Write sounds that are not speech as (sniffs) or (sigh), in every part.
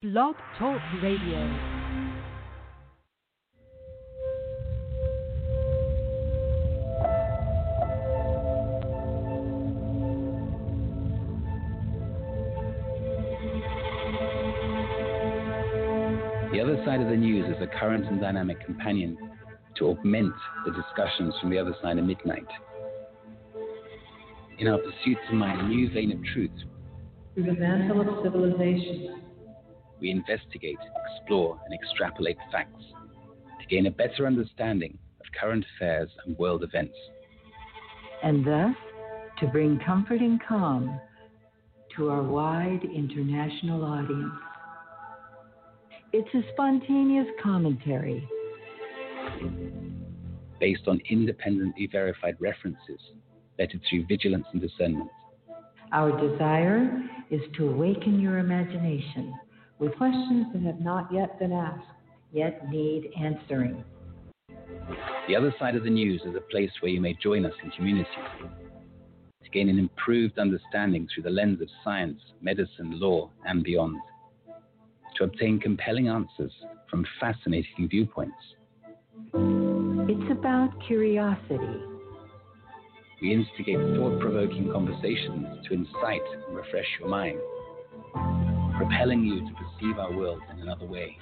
Blog Talk Radio. The other side of the news is a current and dynamic companion to augment the discussions from the other side of midnight. In our pursuit to mine a new vein of truth, through the mantle of civilization, we investigate, explore, and extrapolate facts to gain a better understanding of current affairs and world events. And thus, to bring comfort and calm to our wide international audience. It's a spontaneous commentary based on independently verified references vetted through vigilance and discernment. Our desire is to awaken your imagination with questions that have not yet been asked, yet need answering. The other side of the news is a place where you may join us in community to gain an improved understanding through the lens of science, medicine, law, and beyond, to obtain compelling answers from fascinating viewpoints. It's about curiosity. We instigate thought provoking conversations to incite and refresh your mind propelling you to perceive our world in another way,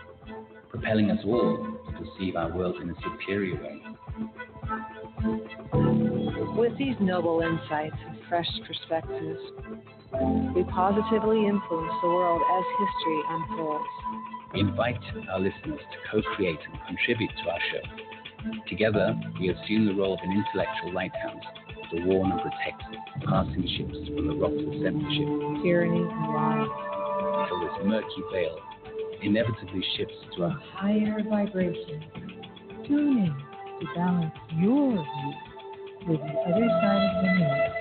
propelling us all to perceive our world in a superior way. With these noble insights and fresh perspectives, we positively influence the world as history unfolds. We invite our listeners to co create and contribute to our show. Together, we assume the role of an intellectual lighthouse to warn and protect passing ships from the rocks of censorship, tyranny, and lies until this murky veil inevitably shifts to a higher vibration. Tune in to balance your view with the other side of the news.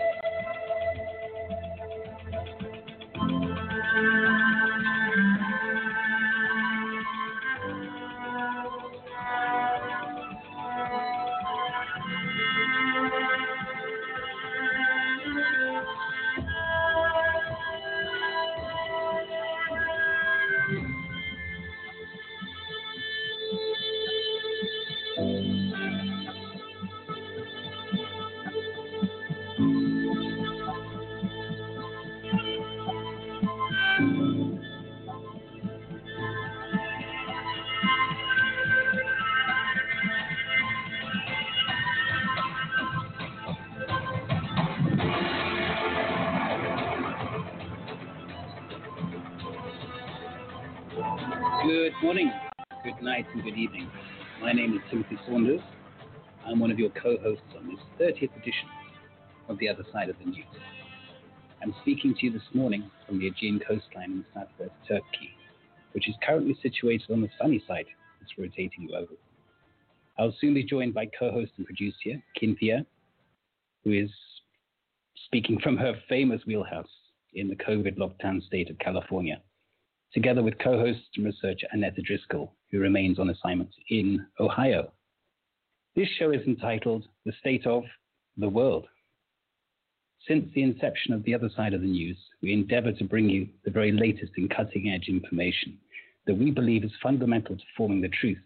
Timothy Saunders. I'm one of your co hosts on this 30th edition of The Other Side of the News. I'm speaking to you this morning from the Aegean coastline in southwest Turkey, which is currently situated on the sunny side of this rotating globe. I'll soon be joined by co host and producer Cynthia, who is speaking from her famous wheelhouse in the COVID lockdown state of California together with co host and researcher Annette Driscoll, who remains on assignment in Ohio. This show is entitled The State of the World. Since the inception of The Other Side of the News, we endeavor to bring you the very latest in cutting edge information that we believe is fundamental to forming the truth.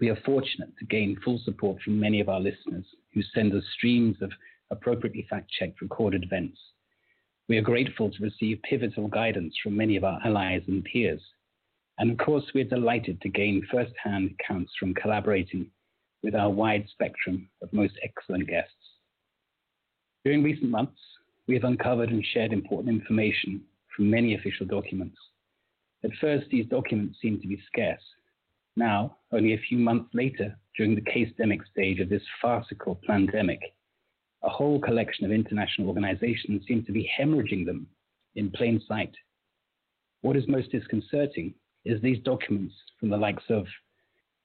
We are fortunate to gain full support from many of our listeners who send us streams of appropriately fact checked recorded events we are grateful to receive pivotal guidance from many of our allies and peers. And of course, we're delighted to gain first hand accounts from collaborating with our wide spectrum of most excellent guests. During recent months, we have uncovered and shared important information from many official documents. At first, these documents seemed to be scarce. Now, only a few months later, during the case demic stage of this farcical pandemic, a whole collection of international organizations seem to be hemorrhaging them in plain sight. What is most disconcerting is these documents from the likes of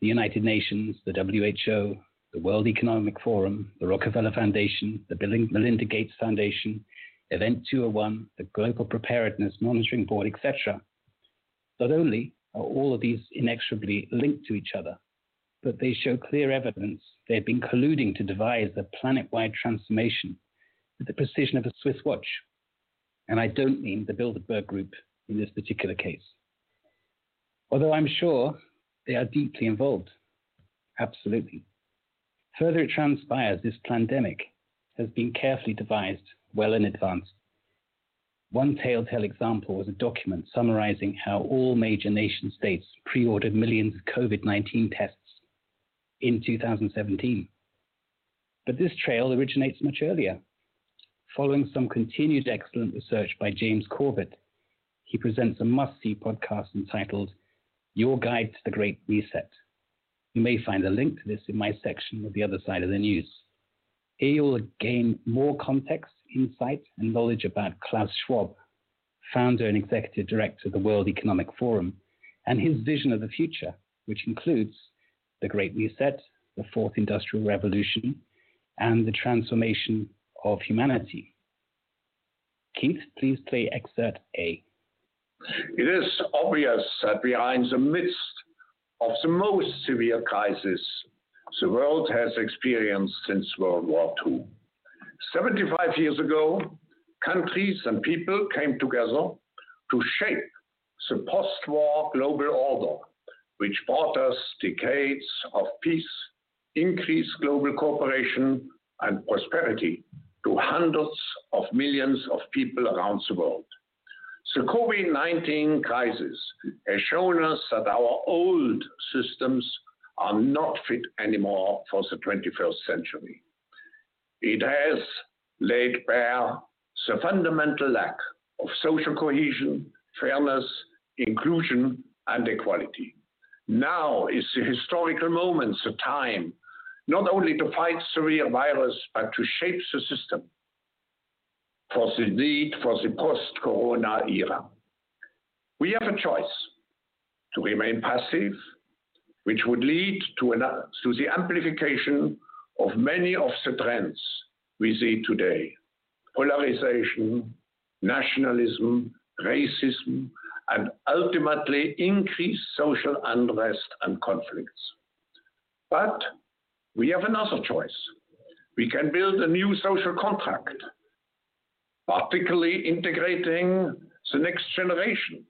the United Nations, the WHO, the World Economic Forum, the Rockefeller Foundation, the Bill and Melinda Gates Foundation, Event 201, the Global Preparedness Monitoring Board, etc. Not only are all of these inexorably linked to each other, but they show clear evidence they have been colluding to devise a planet wide transformation with the precision of a Swiss watch. And I don't mean the Bilderberg Group in this particular case. Although I'm sure they are deeply involved. Absolutely. Further, it transpires this pandemic has been carefully devised well in advance. One telltale example was a document summarizing how all major nation states pre ordered millions of COVID 19 tests in 2017. But this trail originates much earlier. Following some continued excellent research by James Corbett, he presents a must see podcast entitled Your Guide to the Great Reset. You may find a link to this in my section of the other side of the news. Here you will gain more context, insight, and knowledge about Klaus Schwab, founder and executive director of the World Economic Forum, and his vision of the future, which includes the Great Reset, the Fourth Industrial Revolution, and the transformation of humanity. Keith, please play excerpt A. It is obvious that we are in the midst of the most severe crisis the world has experienced since World War II. 75 years ago, countries and people came together to shape the post war global order, which brought us decades of peace, increased global cooperation, and prosperity to hundreds of millions of people around the world. The COVID 19 crisis has shown us that our old systems are not fit anymore for the 21st century. It has laid bare the fundamental lack of social cohesion, fairness, inclusion, and equality. Now is the historical moment, the time, not only to fight severe virus, but to shape the system for the need for the post-corona era. We have a choice to remain passive which would lead to, an, to the amplification of many of the trends we see today polarization, nationalism, racism, and ultimately increase social unrest and conflicts. But we have another choice. We can build a new social contract, particularly integrating the next generation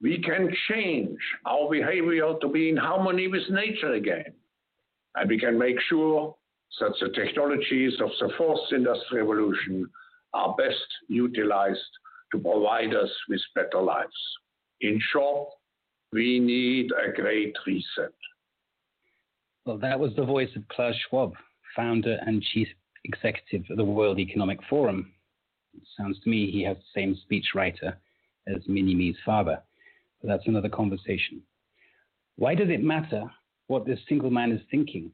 we can change our behavior to be in harmony with nature again. And we can make sure that the technologies of the fourth industrial revolution are best utilized to provide us with better lives. In short, we need a great reset. Well, that was the voice of Klaus Schwab, founder and chief executive of the World Economic Forum. It sounds to me he has the same speechwriter as Mini-Me's father. But that's another conversation. Why does it matter what this single man is thinking?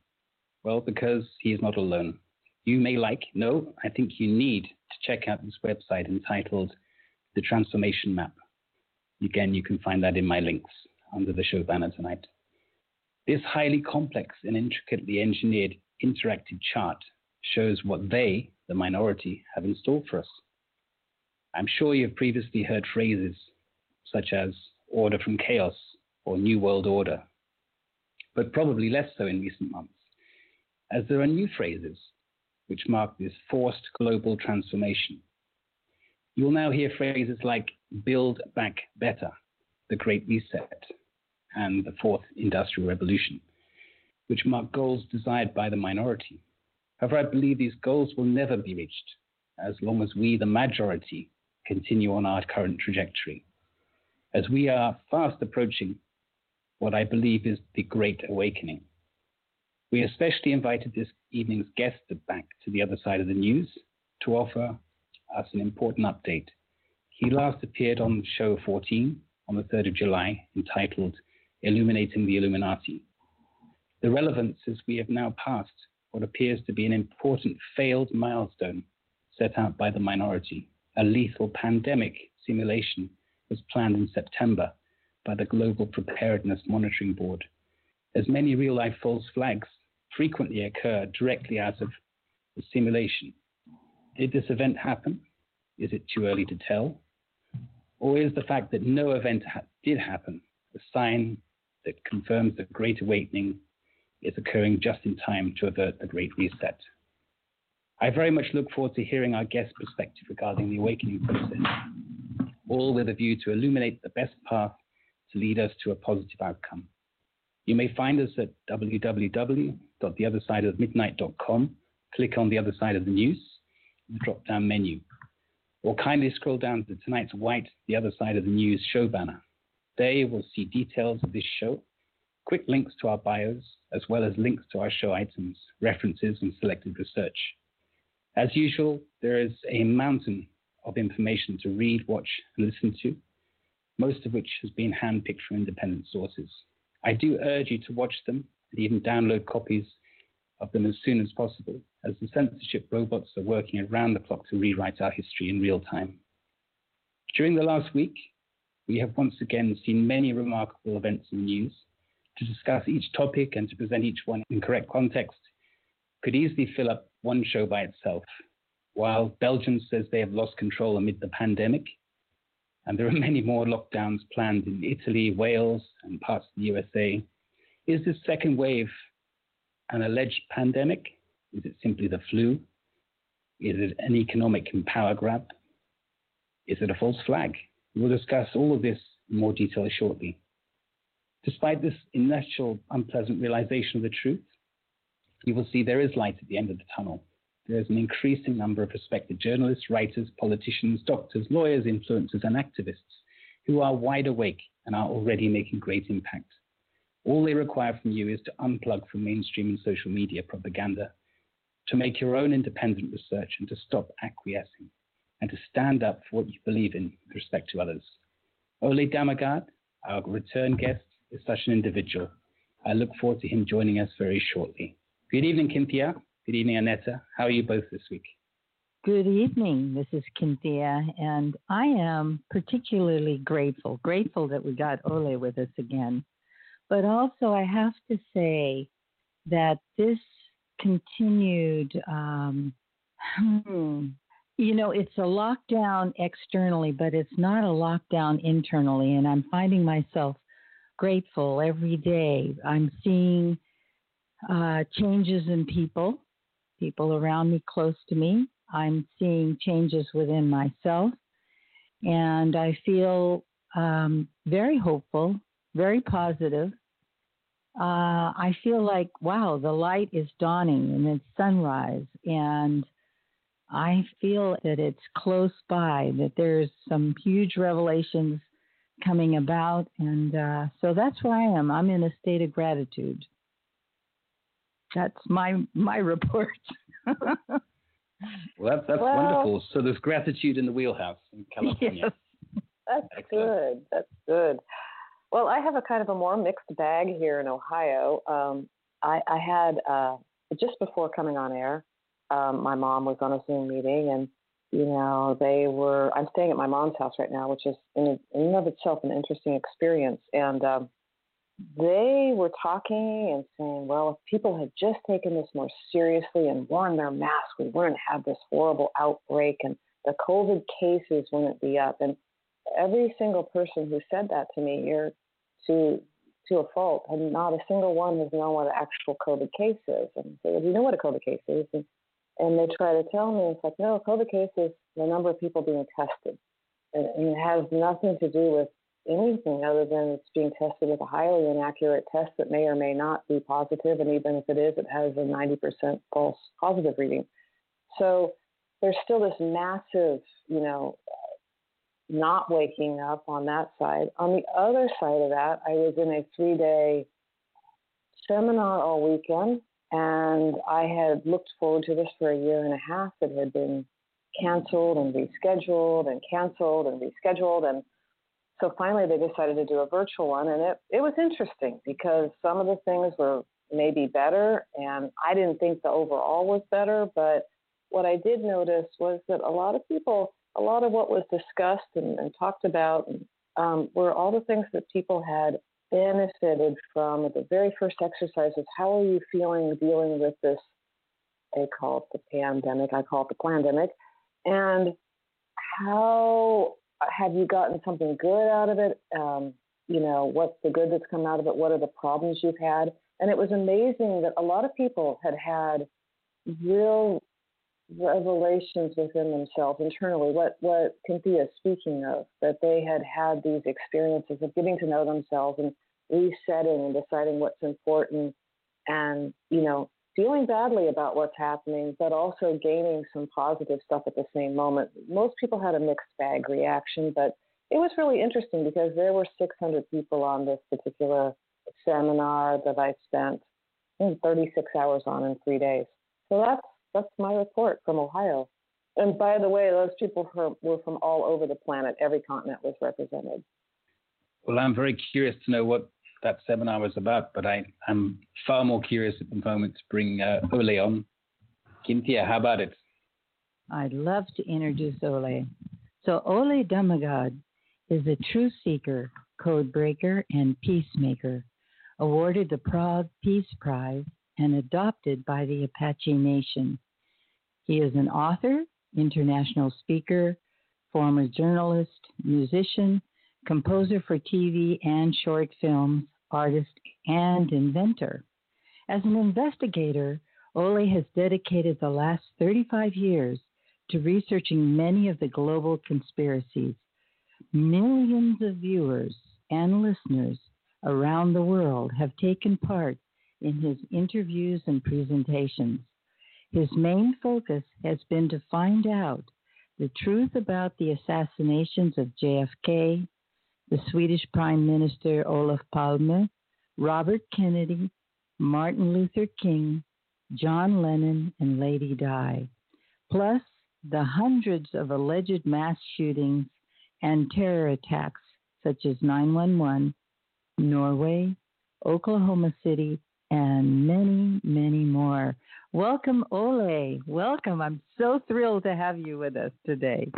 Well, because he is not alone. You may like, no, I think you need to check out this website entitled The Transformation Map. Again, you can find that in my links under the show banner tonight. This highly complex and intricately engineered interactive chart shows what they, the minority, have in store for us. I'm sure you've previously heard phrases such as order from chaos or new world order, but probably less so in recent months, as there are new phrases which mark this forced global transformation. You'll now hear phrases like build back better, the Great Reset, and the Fourth Industrial Revolution, which mark goals desired by the minority. However, I believe these goals will never be reached as long as we, the majority, continue on our current trajectory as we are fast approaching what I believe is the Great Awakening. We especially invited this evening's guest back to the other side of the news to offer us an important update. He last appeared on show 14 on the 3rd of July, entitled Illuminating the Illuminati. The relevance is we have now passed what appears to be an important failed milestone set out by the minority, a lethal pandemic simulation was planned in September by the Global Preparedness Monitoring Board, as many real life false flags frequently occur directly out of the simulation. Did this event happen? Is it too early to tell? Or is the fact that no event ha- did happen a sign that confirms the Great Awakening is occurring just in time to avert the Great Reset? I very much look forward to hearing our guest's perspective regarding the awakening process all with a view to illuminate the best path to lead us to a positive outcome. You may find us at www.theothersideofmidnight.com. Click on the other side of the news, the drop down menu, or kindly scroll down to tonight's white The Other Side of the News show banner. There you will see details of this show, quick links to our bios, as well as links to our show items, references, and selected research. As usual, there is a mountain of information to read, watch, and listen to, most of which has been handpicked from independent sources. I do urge you to watch them and even download copies of them as soon as possible, as the censorship robots are working around the clock to rewrite our history in real time. During the last week, we have once again seen many remarkable events in the news. To discuss each topic and to present each one in correct context could easily fill up one show by itself. While Belgium says they have lost control amid the pandemic, and there are many more lockdowns planned in Italy, Wales, and parts of the USA. Is this second wave an alleged pandemic? Is it simply the flu? Is it an economic power grab? Is it a false flag? We'll discuss all of this in more detail shortly. Despite this initial unpleasant realization of the truth, you will see there is light at the end of the tunnel. There is an increasing number of respected journalists, writers, politicians, doctors, lawyers, influencers, and activists who are wide awake and are already making great impact. All they require from you is to unplug from mainstream and social media propaganda, to make your own independent research and to stop acquiescing, and to stand up for what you believe in with respect to others. Ole Dammegard, our return guest, is such an individual. I look forward to him joining us very shortly. Good evening, Cynthia. Good evening, Annetta. How are you both this week? Good evening. This is Cynthia, and I am particularly grateful, grateful that we got Ole with us again. But also, I have to say that this continued, um, hmm, you know, it's a lockdown externally, but it's not a lockdown internally. And I'm finding myself grateful every day. I'm seeing uh, changes in people people around me close to me. I'm seeing changes within myself. And I feel um, very hopeful, very positive. Uh, I feel like, wow, the light is dawning and it's sunrise. And I feel that it's close by, that there's some huge revelations coming about. And uh, so that's where I am. I'm in a state of gratitude that's my my (laughs) report. well, that's that's well, wonderful. So there's gratitude in the wheelhouse in California. (laughs) Yes, that's Excellent. good. That's good. Well, I have a kind of a more mixed bag here in Ohio. Um, I, I, had uh, just before coming on air, um, my mom was on a Zoom meeting, and you know they were. I'm staying at my mom's house right now, which is in, in and of itself an interesting experience. And um, they were talking and saying, well, if people had just taken this more seriously and worn their masks, we wouldn't have this horrible outbreak and the COVID cases wouldn't be up. And every single person who said that to me, you're to to a fault, and not a single one has known what an actual COVID case is. And so, do you know what a COVID case is? And, and they try to tell me, it's like, no, COVID case is the number of people being tested. And, and it has nothing to do with anything other than it's being tested with a highly inaccurate test that may or may not be positive, and even if it is, it has a 90% false positive reading. So there's still this massive, you know, not waking up on that side. On the other side of that, I was in a three day seminar all weekend, and I had looked forward to this for a year and a half. It had been canceled and rescheduled and canceled and rescheduled. And so finally they decided to do a virtual one and it, it was interesting because some of the things were maybe better and i didn't think the overall was better but what i did notice was that a lot of people a lot of what was discussed and, and talked about um, were all the things that people had benefited from at the very first exercises how are you feeling dealing with this they call it the pandemic i call it the pandemic and how have you gotten something good out of it? Um, you know, what's the good that's come out of it? What are the problems you've had? And it was amazing that a lot of people had had real revelations within themselves internally. What what Cynthia is speaking of, that they had had these experiences of getting to know themselves and resetting and deciding what's important, and you know feeling badly about what's happening, but also gaining some positive stuff at the same moment. Most people had a mixed bag reaction, but it was really interesting because there were 600 people on this particular seminar that I spent 36 hours on in three days. So that's that's my report from Ohio. And by the way, those people were from all over the planet. Every continent was represented. Well, I'm very curious to know what that seminar was about, but I, am far more curious at the moment to bring uh, Ole on. Cynthia, how about it? I'd love to introduce Ole. So, Ole Dammegard is a truth seeker, code breaker, and peacemaker, awarded the Prague Peace Prize and adopted by the Apache Nation. He is an author, international speaker, former journalist, musician, composer for TV and short films, artist, and inventor. As an investigator, Ole has dedicated the last 35 years to researching many of the global conspiracies. Millions of viewers and listeners around the world have taken part in his interviews and presentations. His main focus has been to find out the truth about the assassinations of JFK, the Swedish Prime Minister Olof Palme, Robert Kennedy, Martin Luther King, John Lennon, and Lady Di, plus the hundreds of alleged mass shootings and terror attacks such as 911, Norway, Oklahoma City, and many, many more. Welcome, Ole. Welcome. I'm so thrilled to have you with us today.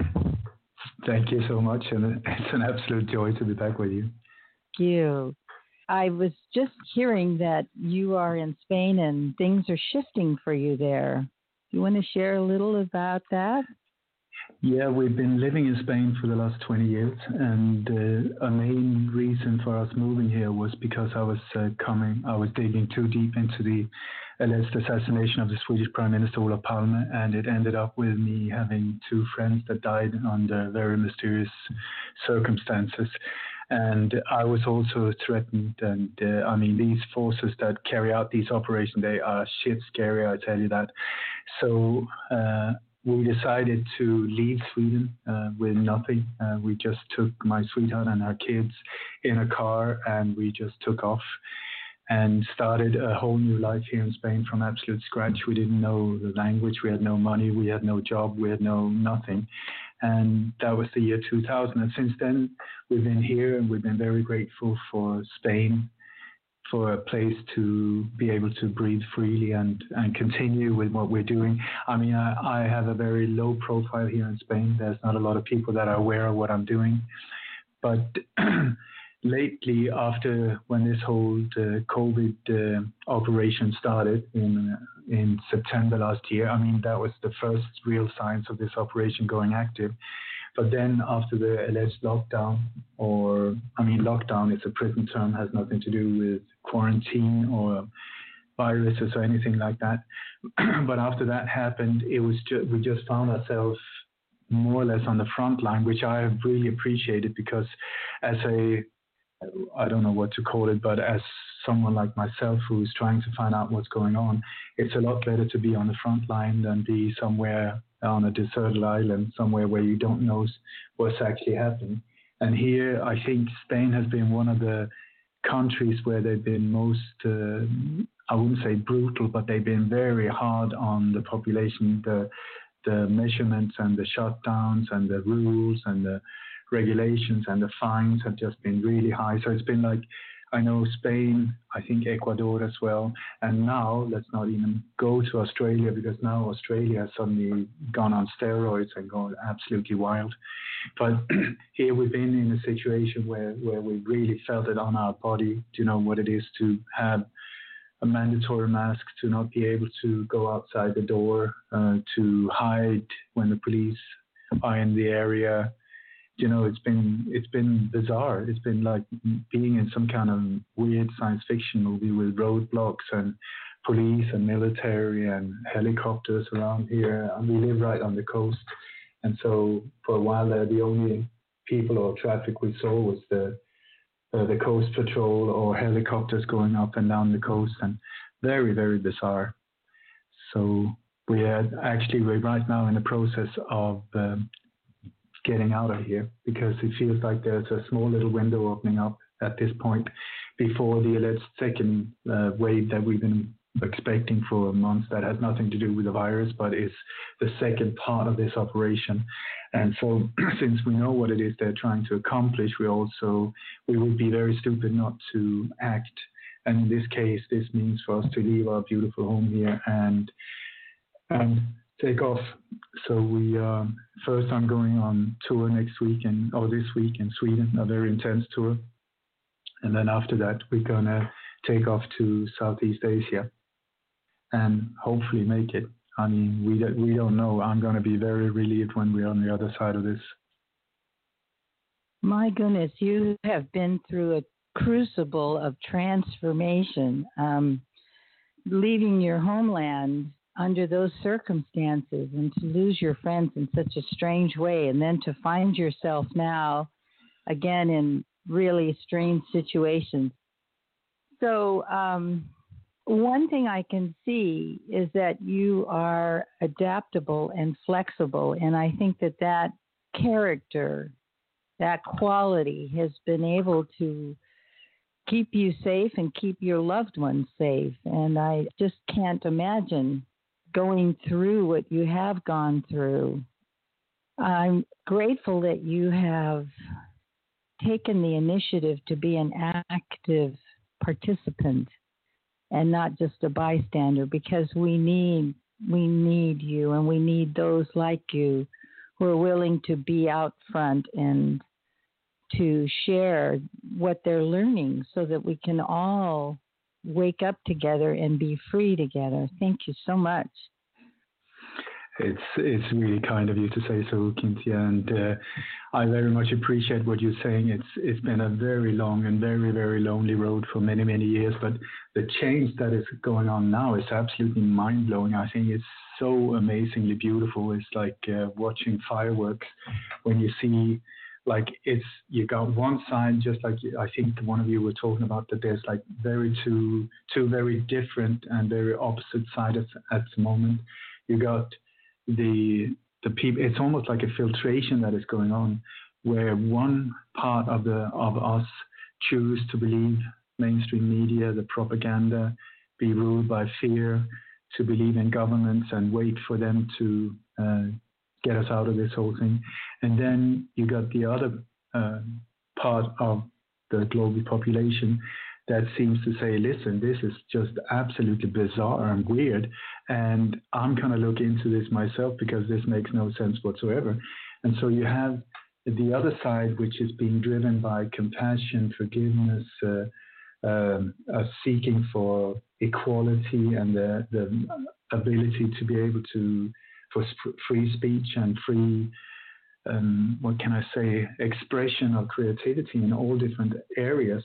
Thank you so much, and it's an absolute joy to be back with you. Thank you. I was just hearing that you are in Spain and things are shifting for you there. Do you want to share a little about that? Yeah, we've been living in Spain for the last 20 years, and uh, a main reason for us moving here was because I was uh, coming, I was digging too deep into the alleged assassination of the Swedish Prime Minister Olof Palme, and it ended up with me having two friends that died under very mysterious circumstances. And I was also threatened. And uh, I mean, these forces that carry out these operations, they are shit scary, I tell you that. So uh, we decided to leave Sweden uh, with nothing. Uh, we just took my sweetheart and our kids in a car and we just took off and started a whole new life here in Spain from absolute scratch. We didn't know the language, we had no money, we had no job, we had no nothing. And that was the year 2000. And since then, we've been here and we've been very grateful for Spain, for a place to be able to breathe freely and, and continue with what we're doing. I mean, I, I have a very low profile here in Spain. There's not a lot of people that are aware of what I'm doing. But (clears throat) lately, after when this whole uh, COVID uh, operation started in in September last year, I mean that was the first real signs of this operation going active. But then after the alleged lockdown, or I mean lockdown is a prison term, has nothing to do with quarantine or viruses or anything like that. (clears throat) but after that happened, it was ju- we just found ourselves more or less on the front line, which I have really appreciated because as a I don't know what to call it, but as someone like myself who's trying to find out what's going on, it's a lot better to be on the front line than be somewhere on a deserted island, somewhere where you don't know what's actually happening. And here, I think Spain has been one of the countries where they've been most, uh, I wouldn't say brutal, but they've been very hard on the population, the, the measurements and the shutdowns and the rules and the regulations and the fines have just been really high. So it's been like, I know Spain, I think Ecuador as well. And now let's not even go to Australia because now Australia has suddenly gone on steroids and gone absolutely wild. But (clears throat) here we've been in a situation where, where we really felt it on our body Do you know what it is to have a mandatory mask, to not be able to go outside the door, uh, to hide when the police are in the area, you know, it's been it's been bizarre. It's been like being in some kind of weird science fiction movie with roadblocks and police and military and helicopters around here. And we live right on the coast. And so for a while there, the only people or traffic we saw was the uh, the coast patrol or helicopters going up and down the coast, and very very bizarre. So we are actually we're right now in the process of um, getting out of here because it feels like there's a small little window opening up at this point before the alleged second uh, wave that we've been expecting for months that has nothing to do with the virus, but is the second part of this operation. And so, (clears throat) since we know what it is they're trying to accomplish, we also we would be very stupid not to act. And in this case, this means for us to leave our beautiful home here and and take off. So we uh, first I'm going on tour next week and or this week in Sweden, a very intense tour. And then after that, we're gonna take off to Southeast Asia and hopefully make it. I mean, we we don't know. I'm to be very relieved when we're on the other side of this. My goodness, you have been through a crucible of transformation. Um, leaving your homeland under those circumstances and to lose your friends in such a strange way, and then to find yourself now again in really strange situations. So, um, one thing I can see is that you are adaptable and flexible, and I think that that character, that quality, has been able to keep you safe and keep your loved ones safe. And I just can't imagine going through what you have gone through. I'm grateful that you have taken the initiative to be an active participant and not just a bystander because we need we need you and we need those like you who are willing to be out front and to share what they're learning so that we can all wake up together and be free together. Thank you so much. It's it's really kind of you to say so, Cynthia, and uh, I very much appreciate what you're saying. It's it's been a very long and very very lonely road for many many years, but the change that is going on now is absolutely mind blowing. I think it's so amazingly beautiful. It's like uh, watching fireworks when you see like it's you got one side just like I think one of you were talking about that there's like very two two very different and very opposite sides at the moment. You got the the people it's almost like a filtration that is going on where one part of the of us choose to believe mainstream media the propaganda be ruled by fear to believe in governments and wait for them to uh, get us out of this whole thing and then you got the other uh, part of the global population that seems to say, listen, this is just absolutely bizarre and weird. And I'm going to look into this myself because this makes no sense whatsoever. And so you have the other side, which is being driven by compassion, forgiveness, uh, um, uh, seeking for equality and the, the ability to be able to, for sp- free speech and free um, what can I say, expression of creativity in all different areas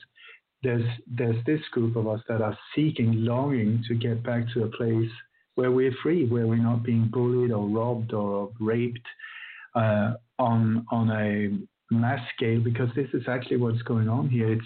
there's there's this group of us that are seeking, longing to get back to a place where we're free, where we're not being bullied or robbed or raped uh, on on a mass scale, because this is actually what's going on here. It's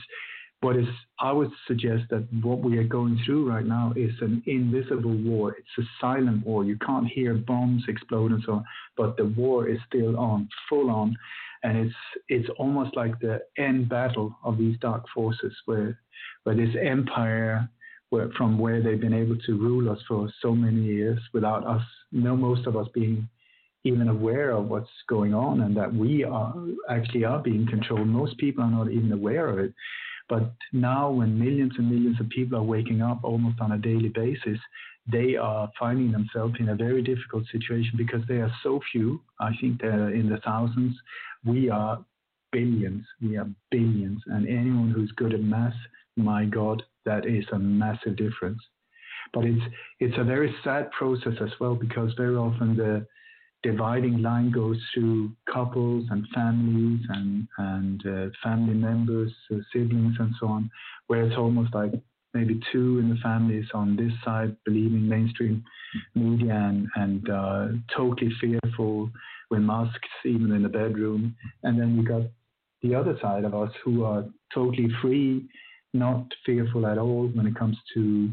what is I would suggest that what we are going through right now is an invisible war. It's a silent war. You can't hear bombs explode and so on, but the war is still on, full on and it's it's almost like the end battle of these dark forces, where where this empire, where, from where they've been able to rule us for so many years without us, know, most of us being even aware of what's going on and that we are actually are being controlled. Most people are not even aware of it. But now, when millions and millions of people are waking up almost on a daily basis, they are finding themselves in a very difficult situation because they are so few. I think they're uh, in the thousands. We are billions. We are billions. And anyone who's good at math, my God, that is a massive difference. But it's it's a very sad process as well because very often the dividing line goes through couples and families and and uh, family members, uh, siblings, and so on, where it's almost like maybe two in the families on this side believing mainstream media and, and uh, totally fearful with masks even in the bedroom. And then we got the other side of us who are totally free, not fearful at all when it comes to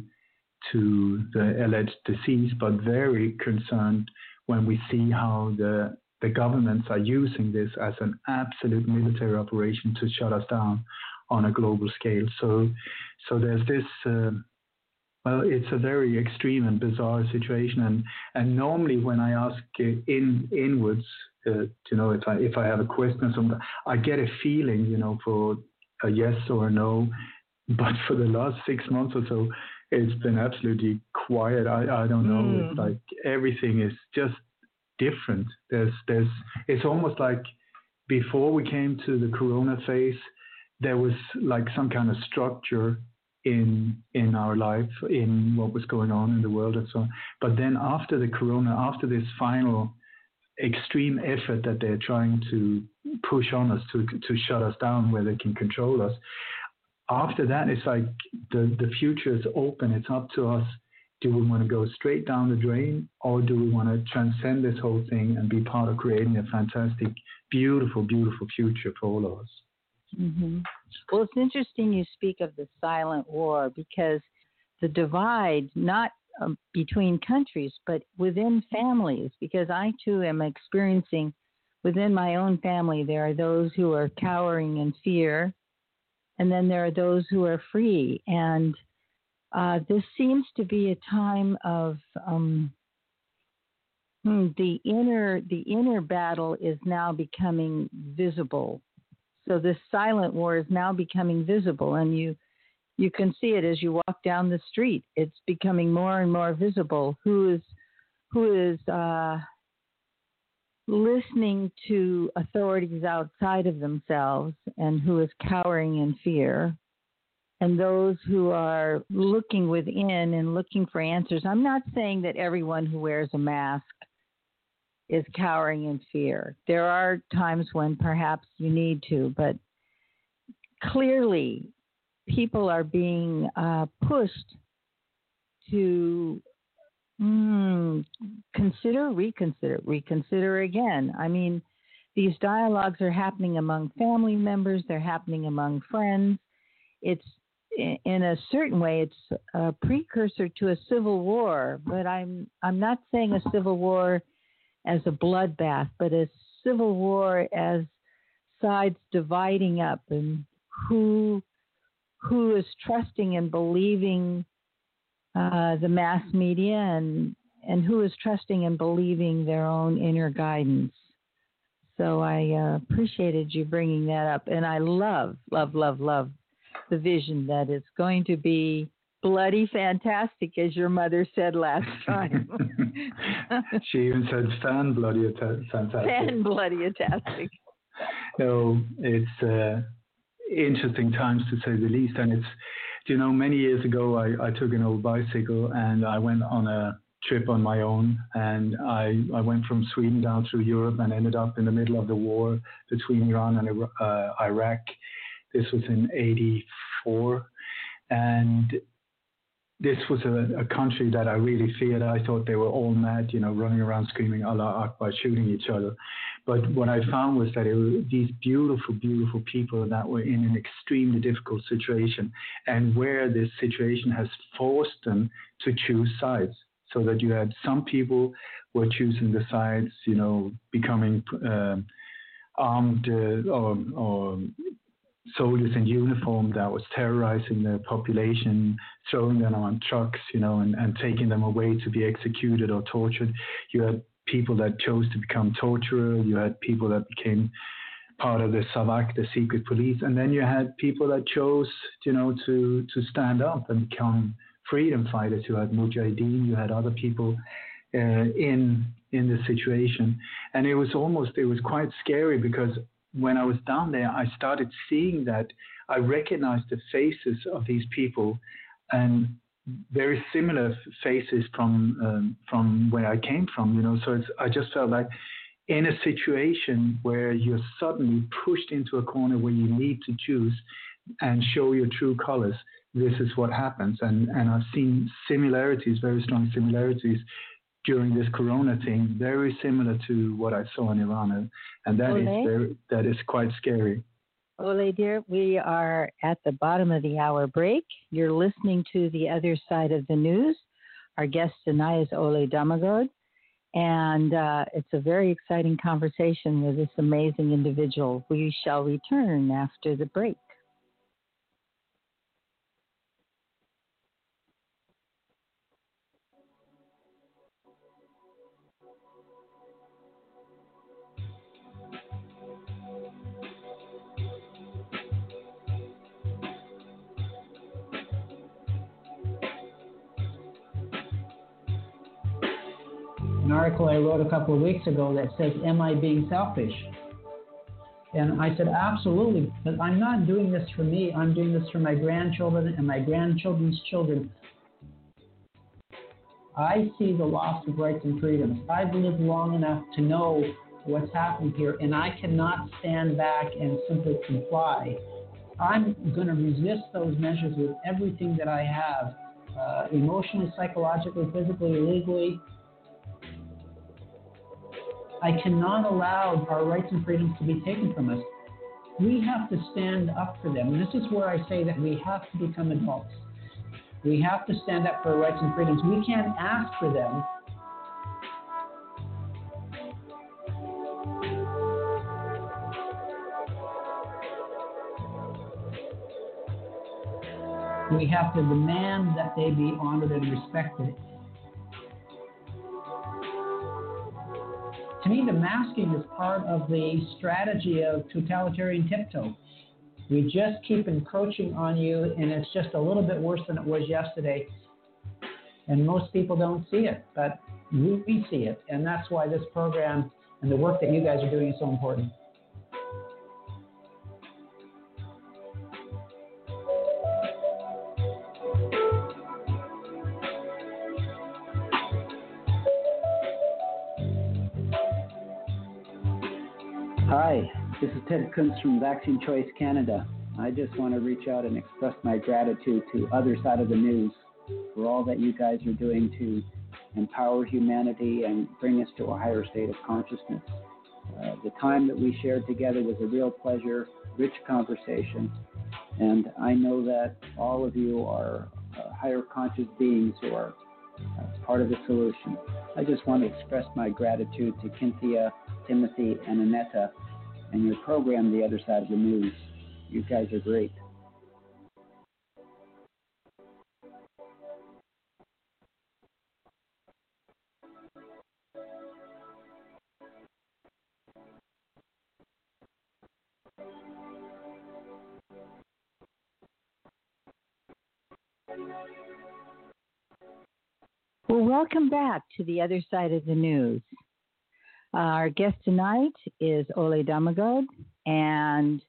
to the alleged disease, but very concerned when we see how the the governments are using this as an absolute military operation to shut us down on a global scale. So, so there's this. Uh, well, it's a very extreme and bizarre situation, and and normally when I ask in inwards, uh, you know, if I if I have a question or something, I get a feeling, you know, for a yes or a no. But for the last six months or so, it's been absolutely quiet. I, I don't know. Mm. It's like everything is just different. There's there's it's almost like before we came to the corona phase, there was like some kind of structure in in our life, in what was going on in the world and so on. But then after the corona, after this final extreme effort that they're trying to push on us to to shut us down where they can control us, after that it's like the the future is open. It's up to us. Do we want to go straight down the drain, or do we want to transcend this whole thing and be part of creating a fantastic, beautiful, beautiful future for all of us? Mm-hmm. Well, it's interesting you speak of the silent war because the divide, not um, between countries, but within families, because I too am experiencing within my own family, there are those who are cowering in fear, and then there are those who are free. And uh, this seems to be a time of um, hmm, the inner the inner battle is now becoming visible so this silent war is now becoming visible, and you you can see it as you walk down the street. It's becoming more and more visible. Who is who is uh, listening to authorities outside of themselves, and who is cowering in fear, and those who are looking within and looking for answers. I'm not saying that everyone who wears a mask is cowering in fear. There are times when perhaps you need to, but clearly people are being uh, pushed to mm, consider, reconsider, reconsider again. I mean, these dialogues are happening among family members, they're happening among friends. It's in a certain way, it's a precursor to a civil war, but I'm I'm not saying a civil war as a bloodbath, but a civil war as sides dividing up and who who is trusting and believing uh, the mass media and and who is trusting and believing their own inner guidance. So I uh, appreciated you bringing that up, and I love, love, love, love the vision that it's going to be bloody fantastic, as your mother said last (laughs) time. (laughs) she even said fan bloody fantastic. Fan bloody fantastic. (laughs) no, it's uh, interesting times to say the least, and it's you know many years ago I, I took an old bicycle and I went on a trip on my own and I, I went from Sweden down through Europe and ended up in the middle of the war between Iran and uh, Iraq. This was in 84 and this was a, a, country that I really feared. I thought they were all mad, you know, running around screaming Allah Akbar, shooting each other. But what I found was that it was these beautiful, beautiful people that were in an extremely difficult situation, and where this situation has forced them to choose sides. So that you had some people were choosing the sides, you know, becoming uh, armed uh, or, or soldiers in uniform that was terrorizing the population, throwing them on trucks, you know, and, and taking them away to be executed or tortured. You had people that chose to become torturers. You had people that became part of the Savak, the secret police, and then you had people that chose, you know, to to stand up and become freedom fighters. You had Mujahideen. You had other people uh, in in the situation, and it was almost it was quite scary because when I was down there, I started seeing that I recognized the faces of these people and very similar faces from um, from where I came from, you know. So it's, I just felt like in a situation where you're suddenly pushed into a corner where you need to choose, and show your true colors, this is what happens. And, and I've seen similarities, very strong similarities during this corona thing, very similar to what I saw in Iran. And that is very, that is quite scary. Ole, dear, we are at the bottom of the hour break. You're listening to the other side of the news. Our guest tonight is Ole Dammegard, and uh, it's a very exciting conversation with this amazing individual. We shall return after the break. Article I wrote a couple of weeks ago that says, Am I being selfish? And I said, Absolutely, but I'm not doing this for me. I'm doing this for my grandchildren and my grandchildren's children. I see the loss of rights and freedoms. I've lived long enough to know what's happened here, and I cannot stand back and simply comply. I'm going to resist those measures with everything that I have uh, emotionally, psychologically, physically, legally, I cannot allow our rights and freedoms to be taken from us. We have to stand up for them. And this is where I say that we have to become adults. We have to stand up for our rights and freedoms. We can't ask for them. We have to demand that they be honored and respected. To me, the masking is part of the strategy of totalitarian tiptoe. We just keep encroaching on you, and it's just a little bit worse than it was yesterday. And most people don't see it, but we see it. And that's why this program and the work that you guys are doing is so important. Ted Kuntz from Vaccine Choice Canada. I just want to reach out and express my gratitude to Other Side of the News for all that you guys are doing to empower humanity and bring us to a higher state of consciousness. Uh, the time that we shared together was a real pleasure, rich conversation, and I know that all of you are uh, higher conscious beings who are uh, part of the solution. I just want to express my gratitude to Cynthia, Timothy, and Annetta and your program, The Other Side of the News. You guys are great. Well, welcome back to the other side of the news. Our guest tonight is Ole Dammegard, and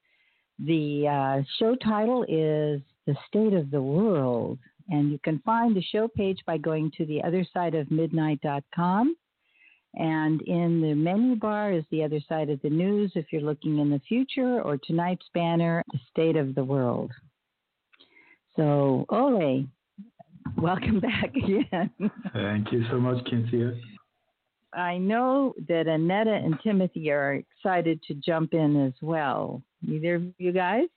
the uh, show title is The State of the World. And you can find the show page by going to theothersideofmidnight.com. And in the menu bar is the other side of the news if you're looking in the future, or tonight's banner, The State of the World. So, Ole, welcome (laughs) back again. Thank you so much, Cynthia. I know that Annetta and Timothy are excited to jump in as well. Either of you guys?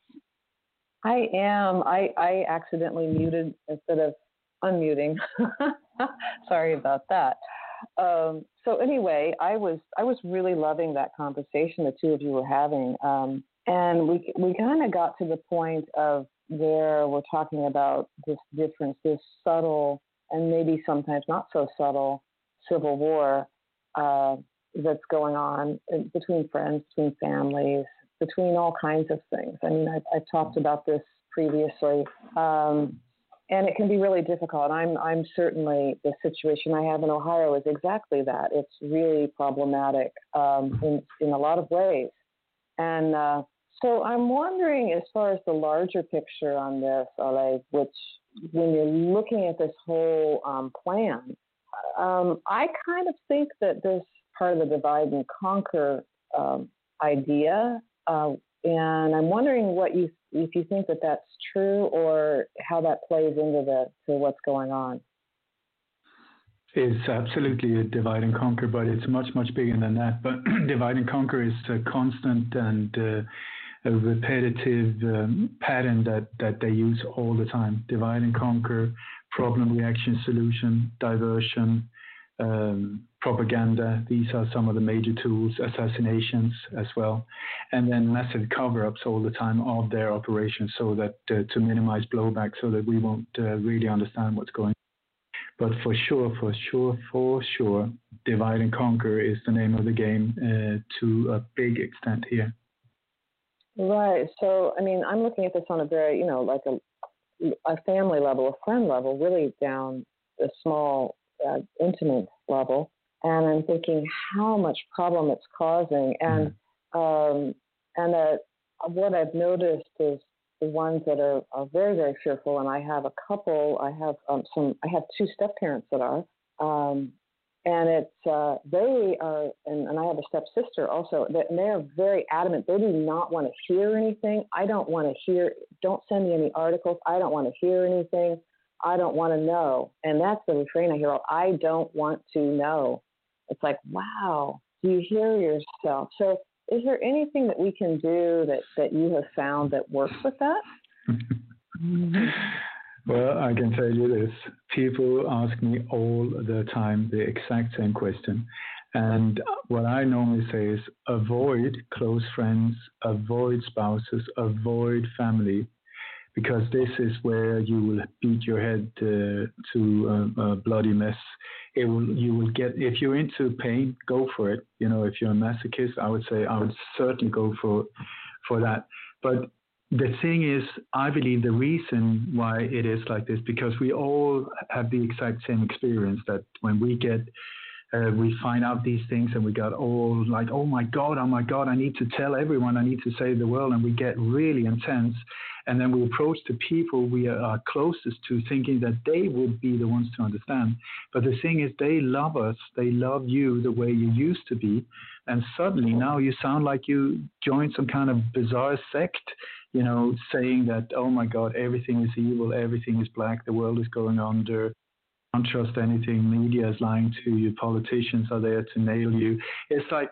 I am. I, I accidentally muted instead of unmuting. (laughs) Sorry about that. Um, so anyway, I was I was really loving that conversation the two of you were having, um, and we we kind of got to the point of where we're talking about this difference, this subtle and maybe sometimes not so subtle civil war uh, that's going on between friends, between families, between all kinds of things. I mean, I've, I've talked about this previously, um, and it can be really difficult. I'm, I'm certainly the situation I have in Ohio is exactly that. It's really problematic um, in, in a lot of ways, and uh, so I'm wondering, as far as the larger picture on this, Ole, which when you're looking at this whole um, plan, um, I kind of think that this part of the divide and conquer um, idea, uh, and I'm wondering what you if you think that that's true or how that plays into the to what's going on. It's absolutely a divide and conquer, but it's much much bigger than that. But (clears throat) divide and conquer is a constant and uh, a repetitive um, pattern that that they use all the time. Divide and conquer, problem reaction solution, diversion. Um, propaganda. These are some of the major tools, assassinations as well, and then massive cover-ups all the time of their operations, so that uh, to minimize blowback, so that we won't uh, really understand what's going. on. But for sure, for sure, for sure, divide and conquer is the name of the game uh, to a big extent here. Right. So, I mean, I'm looking at this on a very, you know, like a a family level, a friend level, really down a small, uh, intimate level and I'm thinking how much problem it's causing. And mm-hmm. um, and uh, what I've noticed is the ones that are, are very very fearful. And I have a couple. I have um, some. I have two step parents that are. Um, and it's uh, they are, and, and I have a stepsister also. That they are very adamant. They do not want to hear anything. I don't want to hear. Don't send me any articles. I don't want to hear anything. I don't want to know. And that's the refrain I hear. All, I don't want to know it's like, wow, do you hear yourself? So, is there anything that we can do that, that you have found that works with that? (laughs) well, I can tell you this people ask me all the time the exact same question. And what I normally say is avoid close friends, avoid spouses, avoid family, because this is where you will beat your head uh, to a, a, bloody mess. It will, you will get if you're into pain, go for it. You know, if you're a masochist, I would say I would certainly go for for that. But the thing is, I believe the reason why it is like this because we all have the exact same experience that when we get uh, we find out these things and we got all like, oh my God, oh my God, I need to tell everyone, I need to save the world. And we get really intense. And then we approach the people we are closest to thinking that they would be the ones to understand. But the thing is, they love us, they love you the way you used to be. And suddenly now you sound like you joined some kind of bizarre sect you know, saying that, oh my God, everything is evil, everything is black, the world is going under, don't trust anything. Media is lying to you. Politicians are there to nail you. It's like,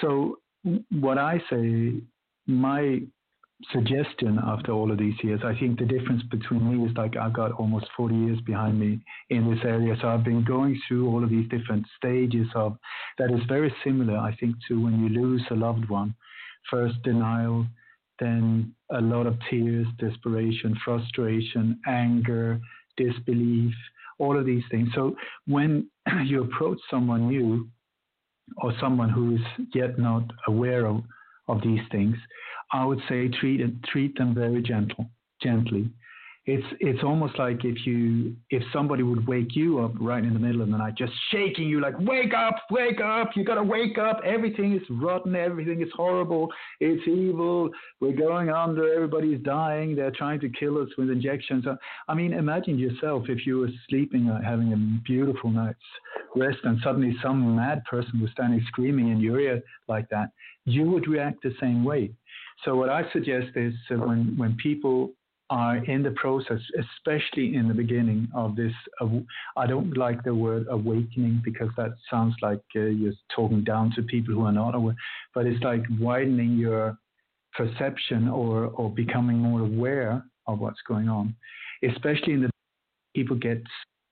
so what I say, my suggestion after all of these years, I think the difference between me is like I've got almost 40 years behind me in this area. So I've been going through all of these different stages of that is very similar, I think, to when you lose a loved one. First denial, then a lot of tears, desperation, frustration, anger, disbelief, all of these things. So when (clears throat) you approach someone new or someone who is yet not aware of, of these things, I would say treat treat them very gentle, gently, it's it's almost like if you if somebody would wake you up right in the middle of the night, just shaking you like wake up, wake up, you gotta wake up. Everything is rotten, everything is horrible, it's evil. We're going under, everybody's dying. They're trying to kill us with injections. I mean, imagine yourself if you were sleeping, uh, having a beautiful night's rest, and suddenly some mad person was standing screaming in your ear like that. You would react the same way. So what I suggest is uh, when when people are in the process, especially in the beginning of this. I don't like the word awakening because that sounds like uh, you're talking down to people who are not aware, but it's like widening your perception or, or becoming more aware of what's going on, especially in the people get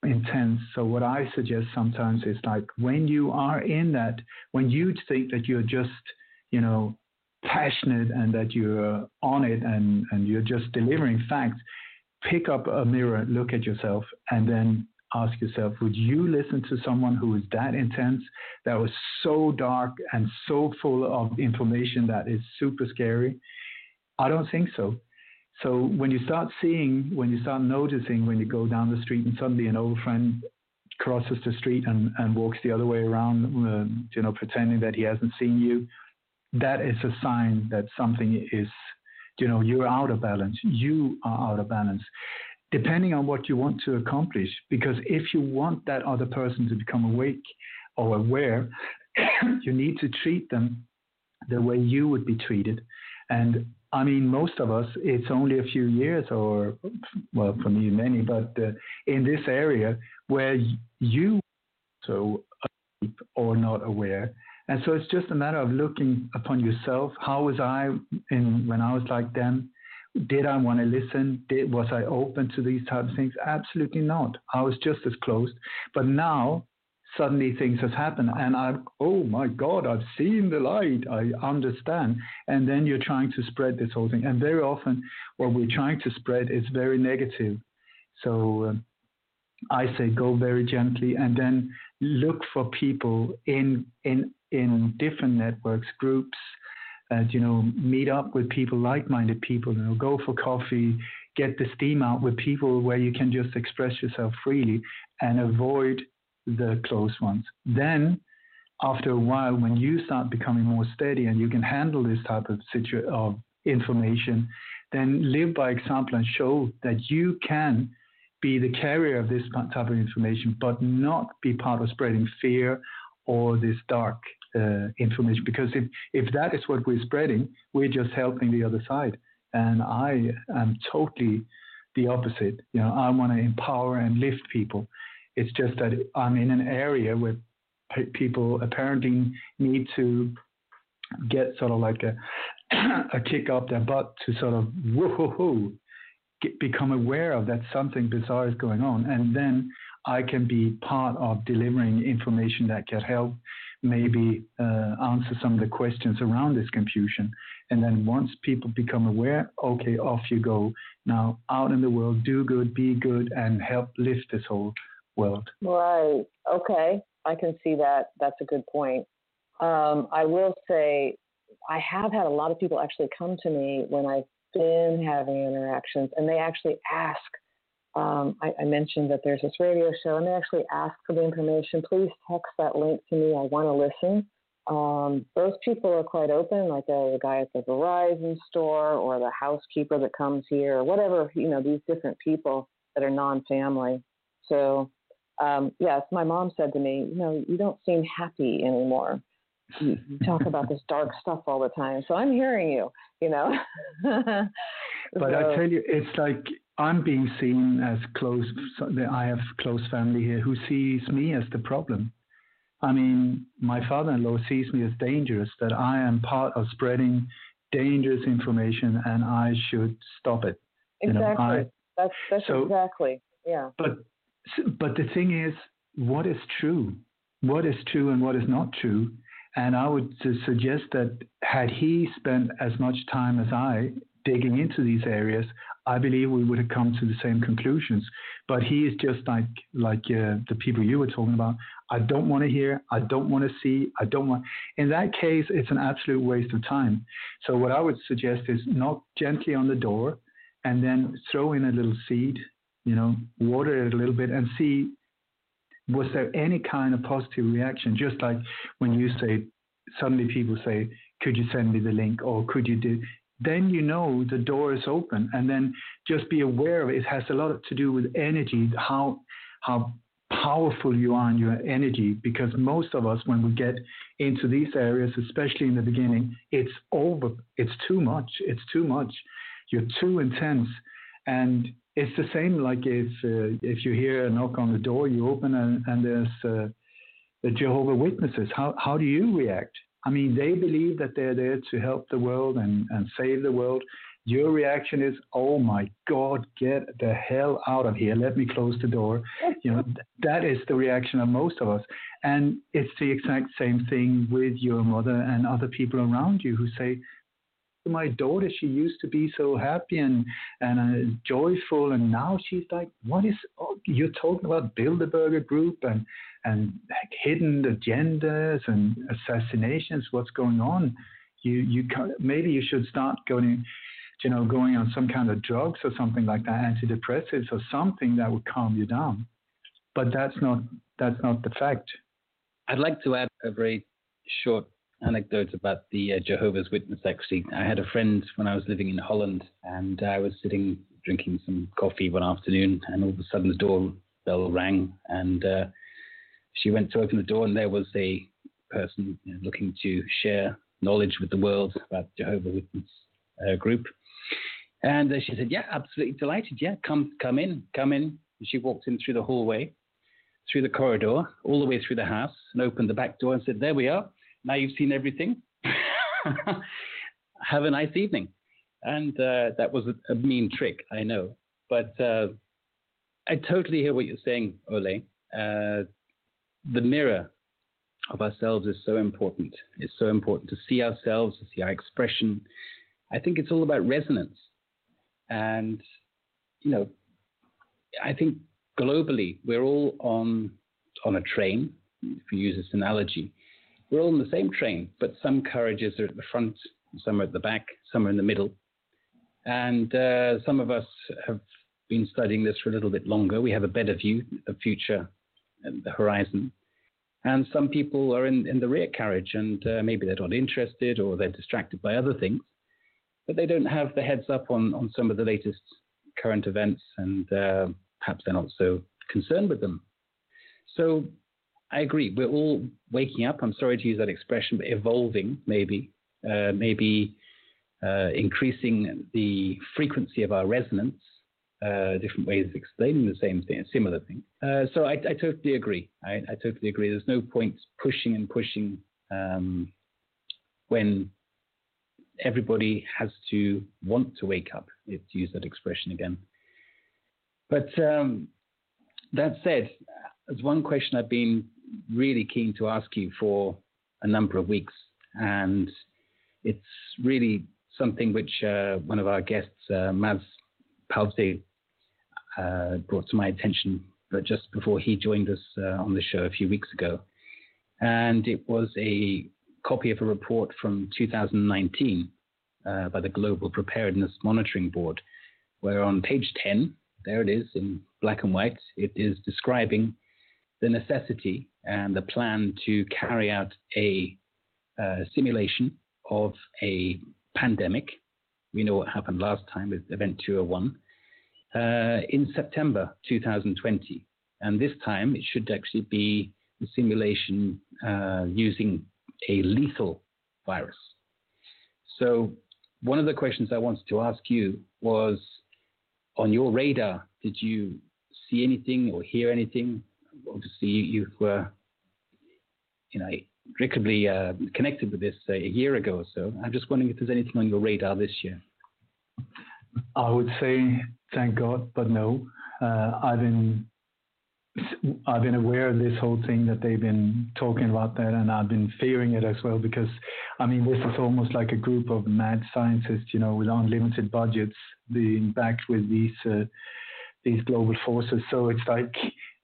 intense. So what I suggest sometimes is like when you are in that, when you think that you're just, you know, passionate and that you're on it and, and you're just delivering facts, pick up a mirror, look at yourself, and then ask yourself, would you listen to someone who is that intense, that was so dark and so full of information that is super scary? I don't think so. So when you start seeing, when you start noticing, when you go down the street and suddenly an old friend crosses the street and, and walks the other way around, uh, you know, pretending that he hasn't seen you, that is a sign that something is, you know, you're out of balance. You are out of balance. Depending on what you want to accomplish, because if you want that other person to become awake or aware, (coughs) you need to treat them the way you would be treated. And I mean, most of us, it's only a few years, or well, for me, many, but uh, in this area where you so or not aware, and so it's just a matter of looking upon yourself. How was I in when I was like them? Did I want to listen? Did was I open to these type of things? Absolutely not. I was just as closed. But now suddenly things have happened and I oh my God, I've seen the light. I understand. And then you're trying to spread this whole thing. And very often what we're trying to spread is very negative. So um, I say go very gently and then look for people in in in different networks, groups, you know, meet up with people, like-minded people, you know, go for coffee, get the steam out with people where you can just express yourself freely and avoid the close ones. Then, after a while, when you start becoming more steady and you can handle this type of situ- of information, then live by example and show that you can be the carrier of this type of information, but not be part of spreading fear or this dark uh, information. Because if, if that is what we're spreading, we're just helping the other side. And I am totally the opposite. You know, I want to empower and lift people. It's just that I'm in an area where people apparently need to get sort of like a (clears throat) a kick up their butt to sort of get, become aware of that something bizarre is going on, and then I can be part of delivering information that can help maybe uh, answer some of the questions around this confusion. And then once people become aware, okay, off you go. Now out in the world, do good, be good, and help lift this whole world. Right. Okay. I can see that. That's a good point. Um, I will say, I have had a lot of people actually come to me when I've been having interactions, and they actually ask. Um, I, I, mentioned that there's this radio show, and they actually ask for the information. Please text that link to me. I want to listen. Um, those people are quite open, like the guy at the Verizon store or the housekeeper that comes here, or whatever, you know, these different people that are non family. So um, yes, my mom said to me, you know, you don't seem happy anymore. You, (laughs) talk about this dark stuff all the time. So I'm hearing you, you know. (laughs) but so, I tell you, it's like I'm being seen as close. I have close family here who sees me as the problem. I mean, my father-in-law sees me as dangerous. That I am part of spreading dangerous information, and I should stop it. Exactly. You know, I, that's that's so, exactly. Yeah. But but the thing is, what is true? What is true and what is not true? And I would suggest that had he spent as much time as I digging into these areas, I believe we would have come to the same conclusions. But he is just like like uh, the people you were talking about. I don't want to hear. I don't want to see. I don't want. In that case, it's an absolute waste of time. So what I would suggest is knock gently on the door, and then throw in a little seed you know, water it a little bit and see was there any kind of positive reaction? Just like when you say, suddenly people say, could you send me the link or could you do? Then you know the door is open, and then just be aware of it. It has a lot to do with energy, how how powerful you are in your energy. Because most of us, when we get into these areas, especially in the beginning, it's over. It's too much. It's too much. You're too intense, and it's the same like if uh, if you hear a knock on the door, you open and, and there's uh, the Jehovah Witnesses. How how do you react? I mean, they believe that they're there to help the world and, and save the world. Your reaction is, "Oh my God, get the hell out of here! Let me close the door." (laughs) You know, that is the reaction of most of us, and it's the exact same thing with your mother and other people around you who say, my daughter, she used to be so happy and and uh, joyful, and now she's like, what is? Oh, you're talking about Bilderberger Group and and hidden agendas and assassinations. What's going on? You you maybe you should start going, you know, going on some kind of drugs or something like that, antidepressants or something that would calm you down. But that's not that's not the fact. I'd like to add a very short anecdote about the uh, Jehovah's Witness. Actually, I had a friend when I was living in Holland, and I was sitting drinking some coffee one afternoon, and all of a sudden the doorbell rang, and uh, she went to open the door, and there was a person you know, looking to share knowledge with the world about Jehovah's Witness. uh, group. And uh, she said, "Yeah, absolutely delighted. Yeah, come come in, come in." And she walked in through the hallway, through the corridor, all the way through the house, and opened the back door and said, "There we are. Now you've seen everything. (laughs) Have a nice evening." And uh, that was a, mean trick, I know, but uh, I totally hear what you're saying, Ole. Uh, the mirror of ourselves is so important. It's so important to see ourselves, to see our expression. I think it's all about resonance. And, you know, I think globally we're all on on a train, if you use this analogy. We're all on the same train, but some carriages are at the front, some are at the back, some are in the middle. And uh, some of us have been studying this for a little bit longer. We have a better view of the future and the horizon. And some people are in, in the rear carriage and uh, maybe they're not interested or they're distracted by other things but they don't have the heads up on, on some of the latest current events, and uh, perhaps they're not so concerned with them. So I agree. We're all waking up. I'm sorry to use that expression, but evolving, maybe, uh, maybe uh, increasing the frequency of our resonance. Uh, different ways of explaining the same thing, a similar thing. Uh, so I, I, totally agree. I, I, totally agree. There's no point pushing and pushing um, when everybody has to want to wake up, to use that expression again. But um, that said, there's one question I've been really keen to ask you for a number of weeks, and it's really something which uh, one of our guests, uh, Mads Palvsted, uh, brought to my attention but just before he joined us uh, on the show a few weeks ago. And it was a copy of a report from 2019 uh, by the Global Preparedness Monitoring Board, where on page 10, there it is in black and white, it is describing the necessity and the plan to carry out a uh, simulation of a pandemic. We know what happened last time with Event 201 uh, in September 2020. And this time it should actually be a simulation uh, using a lethal virus. So, one of the questions I wanted to ask you was on your radar, did you see anything or hear anything? Obviously, you, were, you know, intricately uh, connected with this uh, a year ago or so. I'm just wondering if there's anything on your radar this year. I would say thank God, but no. Uh, I've been I've been aware of this whole thing that they've been talking about that, and I've been fearing it as well because, I mean, this is almost like a group of mad scientists, you know, with unlimited budgets being backed with these uh, these global forces. So it's like,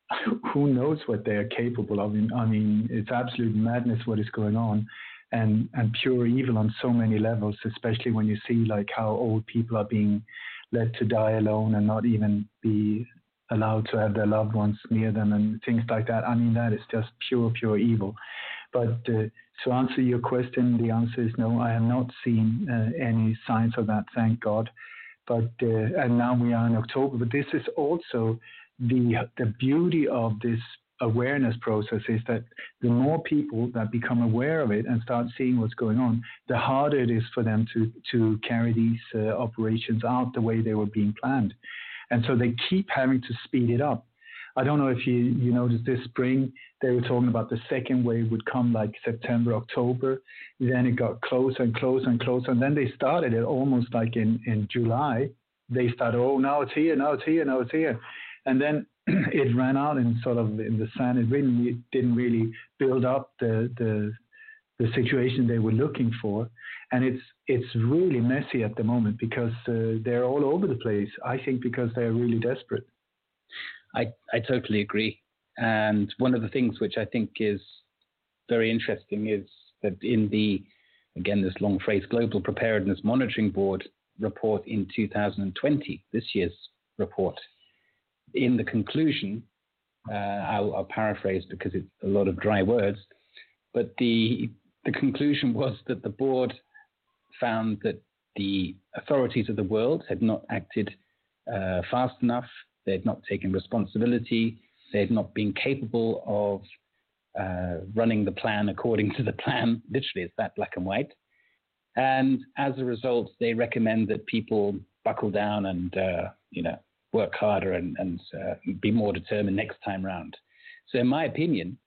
(laughs) who knows what they are capable of? I mean, it's absolute madness what is going on, and and pure evil on so many levels. Especially when you see like how old people are being led to die alone and not even be allowed to have their loved ones near them and things like that. I mean, that is just pure, pure evil. But uh, to answer your question, the answer is no. I have not seen uh, any signs of that, thank God. But uh, and now we are in October. But this is also the the beauty of this awareness process is that the more people that become aware of it and start seeing what's going on, the harder it is for them to to carry these uh, operations out the way they were being planned. And so they keep having to speed it up. I don't know if you, you noticed this spring, they were talking about the second wave would come like September, October. Then it got closer and closer and closer. And then they started it almost like in, in July. They started, oh, now it's here, now it's here, now it's here. And then (clears throat) it ran out in sort of in the sand. It really didn't really build up the, the, the situation they were looking for and it's it's really messy at the moment because uh, they're all over the place. I think because they're really desperate. I I totally agree. And one of the things which I think is very interesting is that in the again this long phrase Global Preparedness Monitoring Board report in 2020, this year's report, in the conclusion, uh, I'll, I'll paraphrase because it's a lot of dry words, but the the conclusion was that the board found that the authorities of the world had not acted uh, fast enough, they had not taken responsibility, they had not been capable of uh, running the plan according to the plan. Literally, it's that black and white. And as a result, they recommend that people buckle down and, uh, you know, work harder and, and uh, be more determined next time round. So, in my opinion,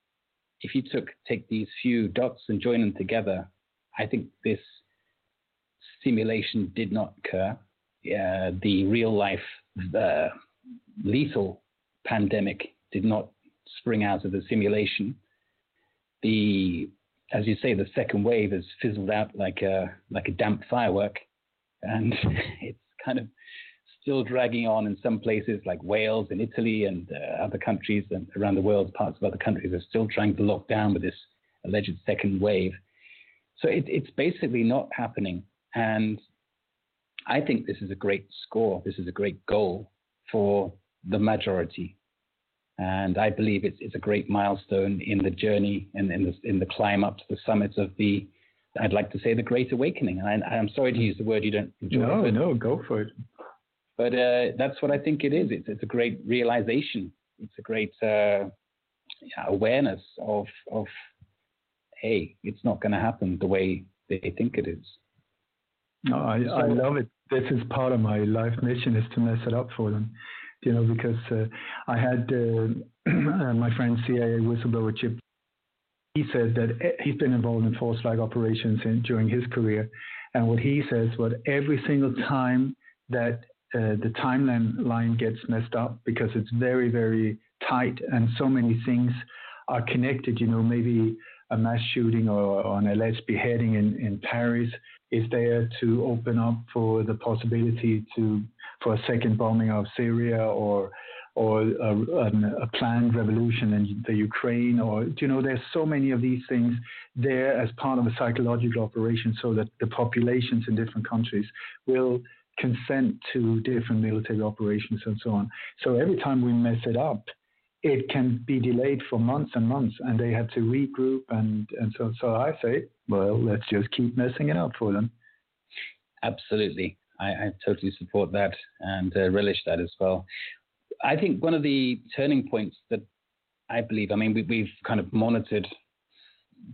if you took take these few dots and join them together, I think this simulation did not occur. Uh, the real life uh, lethal pandemic did not spring out of the simulation. The, as you say, the second wave has fizzled out like a like a damp firework, and (laughs) it's kind of still dragging on in some places like Wales and Italy and uh, other countries and around the world, parts of other countries are still trying to lock down with this alleged second wave. So it, it's basically not happening. And I think this is a great score. This is a great goal for the majority. And I believe it's, it's a great milestone in the journey and in the, in the climb up to the summit of the, I'd like to say, the Great Awakening. And I, am sorry to use the word you don't enjoy. No, no, go for it. But uh, that's what I think it is. It's, it's a great realization. It's a great uh, awareness of, of, hey, it's not going to happen the way they think it is. No, I, so, I love it. This is part of my life mission is to mess it up for them you know, because uh, I had uh, (clears throat) my friend CIA whistleblower Chip. He said that eh, he's been involved in false flag operations in, during his career, and what he says was every single time that uh, the timeline line gets messed up because it's very very tight and so many things are connected. You know, maybe a mass shooting or, or an alleged beheading in, in Paris is there to open up for the possibility to for a second bombing of Syria or or a, a, planned revolution in the Ukraine, or you know, there's so many of these things there as part of a psychological operation, so that the populations in different countries will consent to different military operations and so on. So every time we mess it up, it can be delayed for months and months, and they have to regroup and and so so I say, well, let's just keep messing it up for them. Absolutely. I, I totally support that and uh, relish that as well. I think one of the turning points that I believe, I mean, we, we've kind of monitored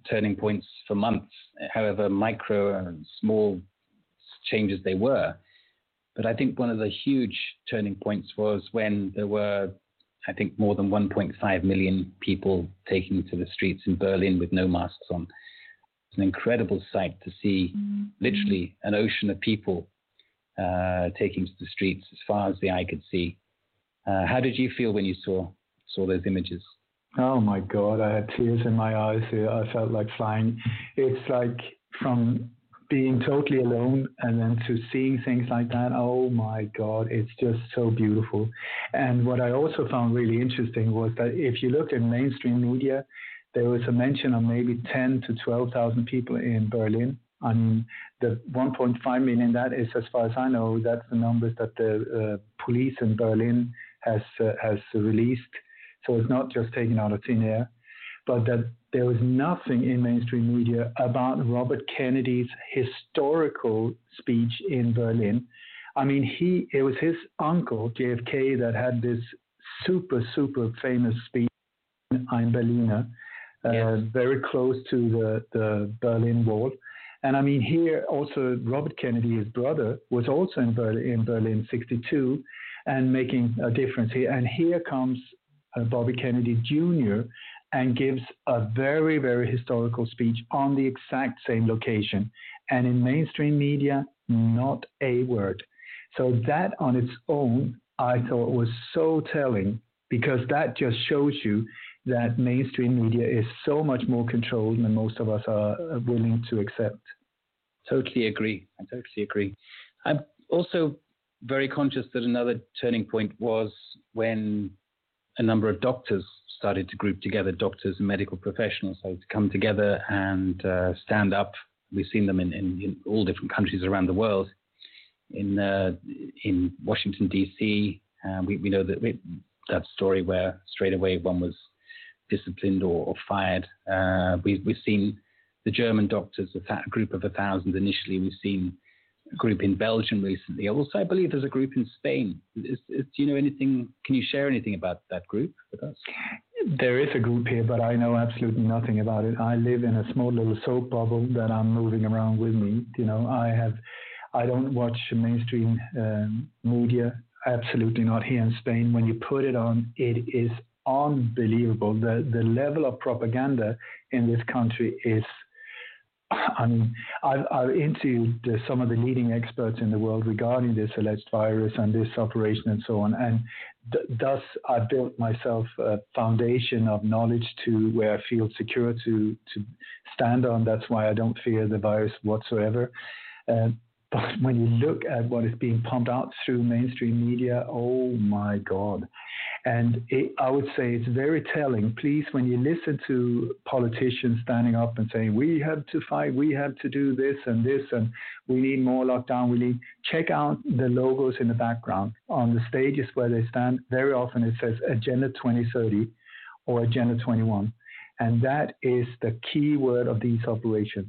turning points for months, however micro and small changes they were. But I think one of the huge turning points was when there were, I think, more than 1.5 million people taking to the streets in Berlin with no masks on. It's an incredible sight to see mm-hmm. literally an ocean of people uh, taking to the streets as far as the eye could see. Uh, how did you feel when you saw saw those images? Oh my God, I had tears in my eyes. I felt like flying. It's like from being totally alone and then to seeing things like that. Oh my God, it's just so beautiful. And what I also found really interesting was that if you look in mainstream media, there was a mention of maybe 10 to 12,000 people in Berlin. I mean, the 1.5 million, that is, as far as I know, that's the numbers that the uh, police in Berlin has uh, has released. So it's not just taken out of thin air, but that there was nothing in mainstream media about Robert Kennedy's historical speech in Berlin. I mean, he it was his uncle JFK that had this super super famous speech in Ein Berliner, uh, yes. very close to the the Berlin Wall and I mean, here also Robert Kennedy, his brother, was also in Berlin in Berlin 62 and making a difference here. And here comes uh, Bobby Kennedy Jr. and gives a very, very historical speech on the exact same location. And in mainstream media, not a word. So that on its own, I thought was so telling because that just shows you that mainstream media is so much more controlled than most of us are uh, willing to accept. Totally agree. I totally agree. I'm also very conscious that another turning point was when a number of doctors started to group together, doctors and medical professionals started to come together and uh, stand up. We've seen them in, in, in, all different countries around the world. In uh, in Washington D.C., uh, we, we know that we, that story where straight away one was disciplined or, or fired. Uh, we, we've seen the German doctors, a, th- group of a thousand initially. We've seen group in Belgium recently. Also, I believe there's a group in Spain. Is, is, do you know anything? Can you share anything about that group with us? there is a group here, but I know absolutely nothing about it. I live in a small little soap bubble that I'm moving around with me. You know, I have, I don't watch mainstream um, media. Absolutely not here in Spain. When you put it on, it is unbelievable. The the level of propaganda in this country is I mean, I've, I've interviewed some of the leading experts in the world regarding this alleged virus and this operation and so on. And th- thus, I built myself a foundation of knowledge to where I feel secure to, to stand on. That's why I don't fear the virus whatsoever. Uh, but when you look at what is being pumped out through mainstream media, oh my God. And it, I would say it's very telling. Please, when you listen to politicians standing up and saying, we have to fight, we have to do this and this, and we need more lockdown, we need, check out the logos in the background on the stages where they stand. Very often it says Agenda 2030 or Agenda 21. And that is the key word of these operations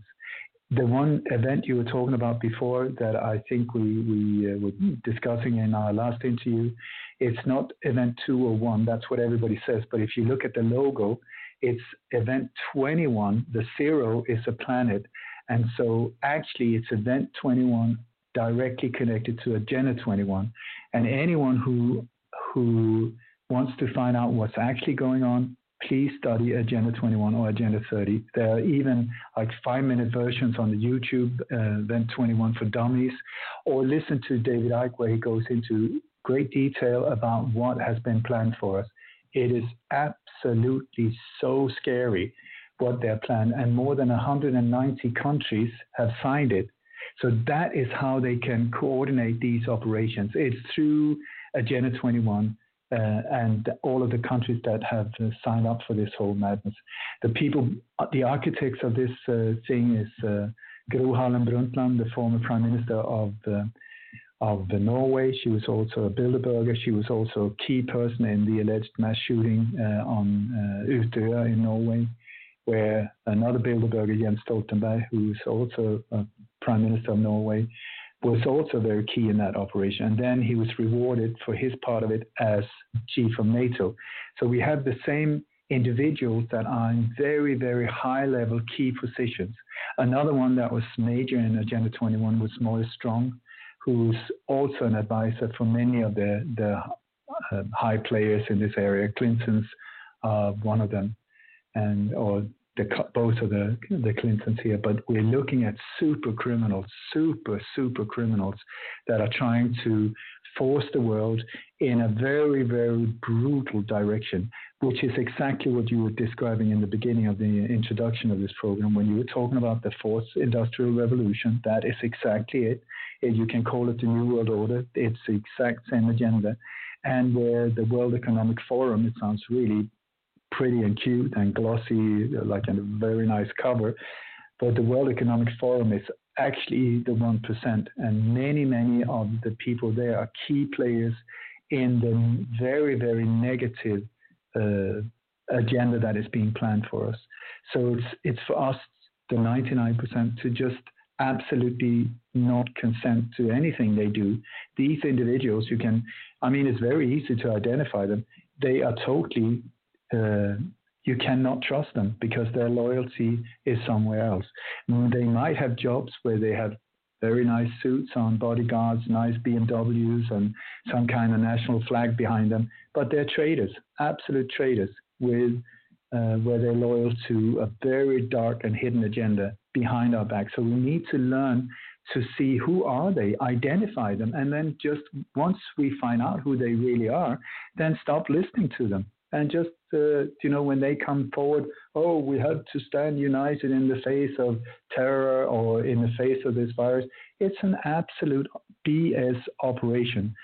the one event you were talking about before that I think we, we uh, were discussing in our last interview, it's not event two or one. That's what everybody says. But if you look at the logo, it's event 21. The zero is a planet. And so actually, it's event 21 directly connected to Agenda 21. And anyone who, who wants to find out what's actually going on, please study Agenda 21 or Agenda 30. There are even like five minute versions on the YouTube, uh, Event 21 for Dummies, or listen to David Icke where he goes into great detail about what has been planned for us. It is absolutely so scary what they're planned, and more than 190 countries have signed it. So that is how they can coordinate these operations. It's through Agenda 21 uh, and all of the countries that have uh, signed up for this whole madness. The people, the architects of this uh, thing is uh, Gro Harlem Brundtland, the former prime minister of uh, of Norway. She was also a Bilderberger. She was also a key person in the alleged mass shooting uh, on uh, Utøya in Norway, where another Bilderberger, Jens Stoltenberg, who's also a prime minister of Norway, was also very key in that operation. And then he was rewarded for his part of it as chief of NATO. So we have the same individuals that are in very, very high level key positions. Another one that was major in Agenda 21 was Maurice Strong, who's also an advisor for many of the, the uh, high players in this area. Clinton's uh, one of them, and or the, both of the, the Clintons here, but we're looking at super criminals, super, super criminals that are trying to force the world in a very, very brutal direction, which is exactly what you were describing in the beginning of the introduction of this program. When you were talking about the fourth industrial revolution, that is exactly it. You can call it the New World Order. It's the exact same agenda. And where the World Economic Forum, it sounds really pretty and cute and glossy, like a very nice cover. But the World Economic Forum is actually the 1%, and many, many of the people there are key players in the very, very negative uh, agenda that is being planned for us. So it's it's for us, the 99%, to just absolutely not consent to anything they do. These individuals, you can, I mean, it's very easy to identify them. They are totally uh, you cannot trust them because their loyalty is somewhere else. They might have jobs where they have very nice suits on, bodyguards, nice BMWs, and some kind of national flag behind them, but they're traitors, absolute traitors, with uh, where they're loyal to a very dark and hidden agenda behind our back. So we need to learn to see who are they, identify them, and then just once we find out who they really are, then stop listening to them and just uh, you know when they come forward oh we had to stand united in the face of terror or in the face of this virus. It's an absolute bs operation.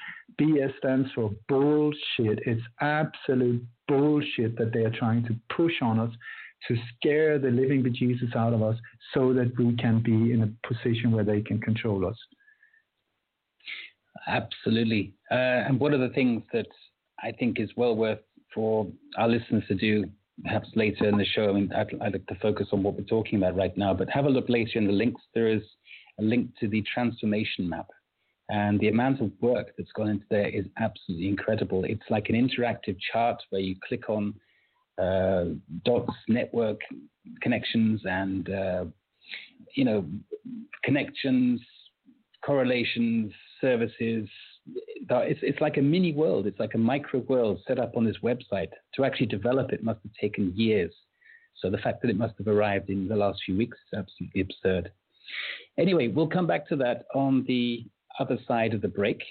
Bs stands for bullshit. It's absolute bullshit that they are trying to push on us to scare the living bejesus out of us so that we can be in a position where they can control us. Absolutely. Uh, and one of the things that I think is well worth for our listeners to do perhaps later in the show. I mean, I'd, I'd, like to focus on what we're talking about right now, but have a look later in the links. There is a link to the transformation map. And the amount of work that's gone into there is absolutely incredible. It's like an interactive chart where you click on uh, dots, network connections, and uh, you know connections, correlations, services. It's, it's like a mini world. It's like a micro world set up on this website. To actually develop it must have taken years. So the fact that it must have arrived in the last few weeks is absolutely absurd. Anyway, we'll come back to that on the other side of the break.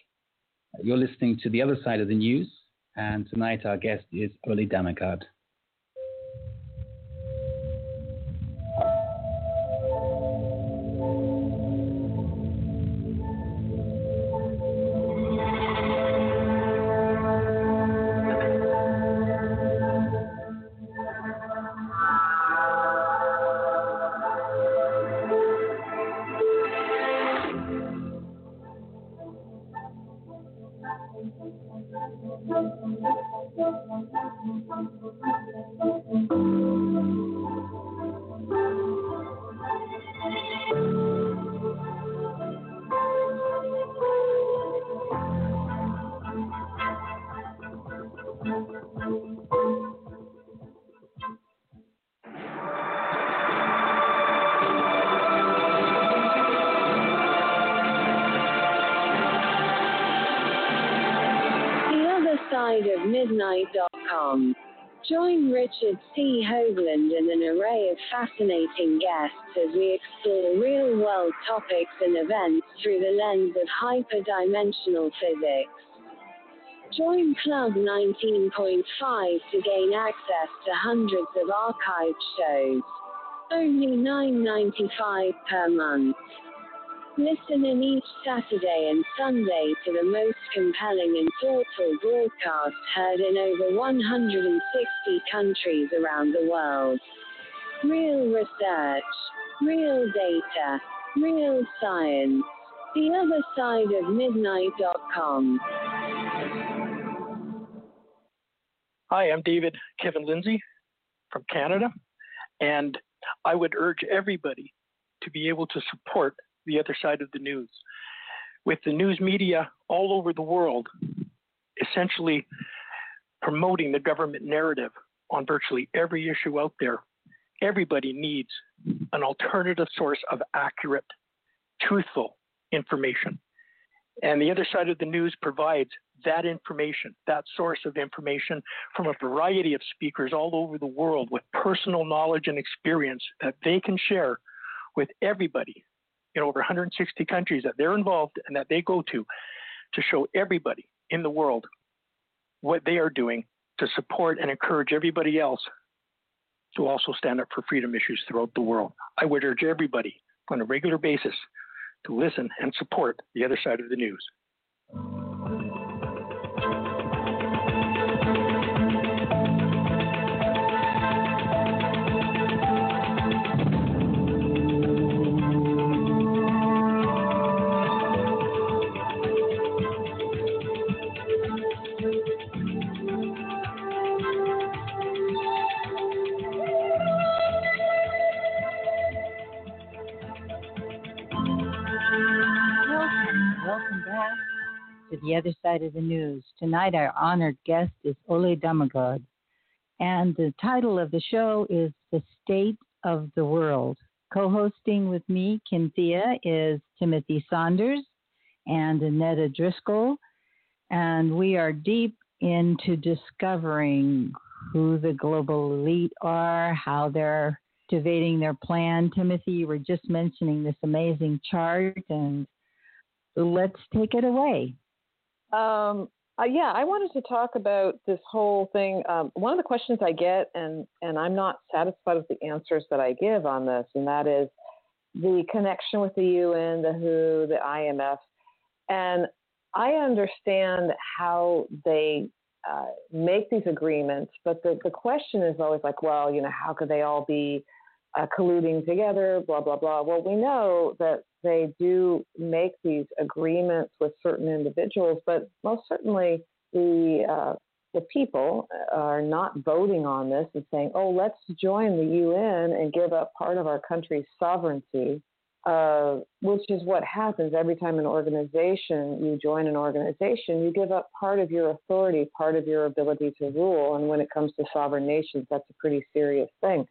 You're listening to the other side of the news, and tonight our guest is Ole Dammegard. Hyperdimensional physics. Join Club 19.5 to gain access to hundreds of archived shows. Only $9.95 per month. Listen in each Saturday and Sunday to the most compelling and thoughtful broadcast heard in over 160 countries around the world. Real research, real data, real science. The other side of midnight.com. Hi, I'm David Kevin Lindsay from Canada, and I would urge everybody to be able to support the other side of the news. With the news media all over the world essentially promoting the government narrative on virtually every issue out there, everybody needs an alternative source of accurate, truthful information. And the other side of the news provides that information, that source of information from a variety of speakers all over the world with personal knowledge and experience that they can share with everybody in over 160 countries that they're involved and that they go to to show everybody in the world what they are doing to support and encourage everybody else to also stand up for freedom issues throughout the world. I would urge everybody on a regular basis to listen and support the other side of the news. To the other side of the news. Tonight, our honored guest is Ole Dammegard, and the title of the show is The State of the World. Co hosting with me, Cynthia, is Timothy Saunders and Annetta Driscoll, and we are deep into discovering who the global elite are, how they're activating their plan. Timothy, you were just mentioning this amazing chart, and let's take it away. Um, uh, yeah, I wanted to talk about this whole thing. Um, one of the questions I get, and and I'm not satisfied with the answers that I give on this, and that is the connection with the UN, the WHO, the IMF, and I understand how they uh, make these agreements, but the the question is always like, well, you know, how could they all be uh, colluding together? Blah blah blah. Well, we know that they do make these agreements with certain individuals, but most certainly the uh, the people are not voting on this and saying, "Oh, let's join the UN and give up part of our country's sovereignty uh, which is what happens every time an organization, you join an organization, you give up part of your authority, part of your ability to rule. And when it comes to sovereign nations, that's a pretty serious thing.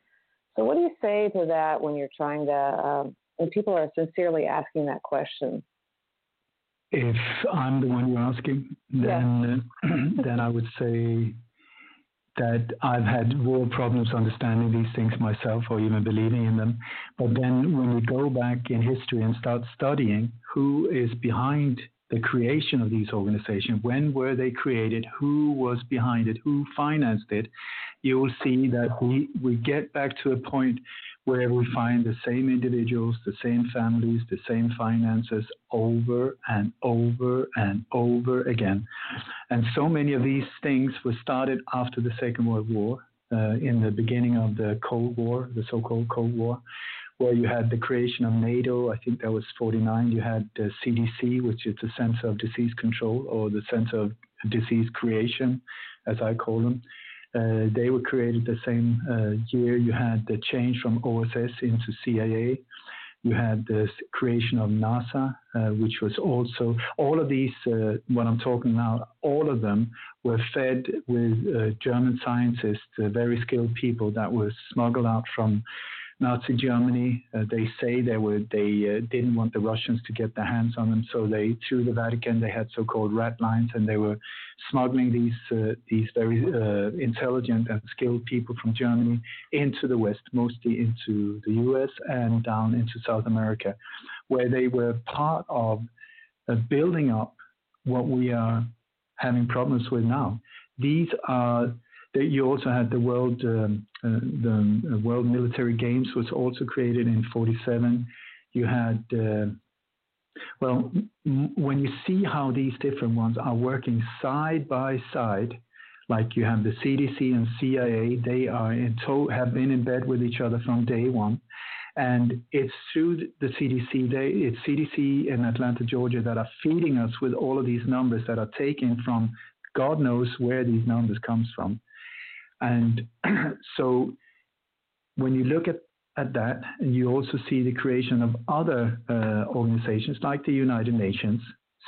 So, what do you say to that when you're trying to, um, when people are sincerely asking that question? If I'm the one you're asking, then yes. (clears throat) then I would say that I've had real problems understanding these things myself or even believing in them. But then when we go back in history and start studying who is behind the creation of these organizations, when were they created, who was behind it, who financed it, you will see that we, we get back to a point where we find the same individuals, the same families, the same finances over and over and over again. And so many of these things were started after the Second World War, uh, in the beginning of the Cold War, the so called Cold War, where you had the creation of NATO, I think that was 49. You had the CDC, which is the Center of Disease Control or the Center of Disease Creation, as I call them. Uh, they were created the same uh, year. You had the change from OSS into CIA. You had the creation of NASA, uh, which was also all of these. Uh, what I'm talking about, all of them were fed with uh, German scientists, uh, very skilled people that were smuggled out from Nazi Germany. Uh, they say they were they uh, didn't want the Russians to get their hands on them, so they through the Vatican they had so-called rat lines, and they were smuggling these uh, these very uh, intelligent and skilled people from Germany into the West, mostly into the U.S. and down into South America, where they were part of uh, building up what we are having problems with now. These are you also had the World um, uh, the uh, World Military Games was also created in 47. You had uh, well, m- when you see how these different ones are working side by side, like you have the CDC and CIA, they are in to- have been in bed with each other from day one. And it's through the CDC, they, it's CDC in Atlanta, Georgia, that are feeding us with all of these numbers that are taken from God knows where these numbers comes from. And (clears throat) so when you look at, at that, and you also see the creation of other uh, organizations like the United Nations.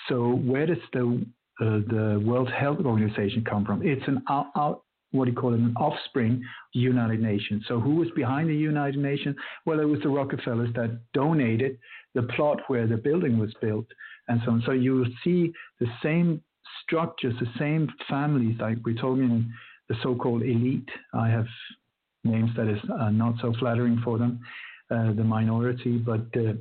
So where does the uh, the World Health Organization come from? It's an out, out, what do you call it, an offspring United Nations. So who was behind the United Nations? Well, it was the Rockefellers that donated the plot where the building was built and so on. So you will see the same structures, the same families, like we're talking the so-called elite. I have names that is uh, not so flattering for them, uh, the minority, but uh,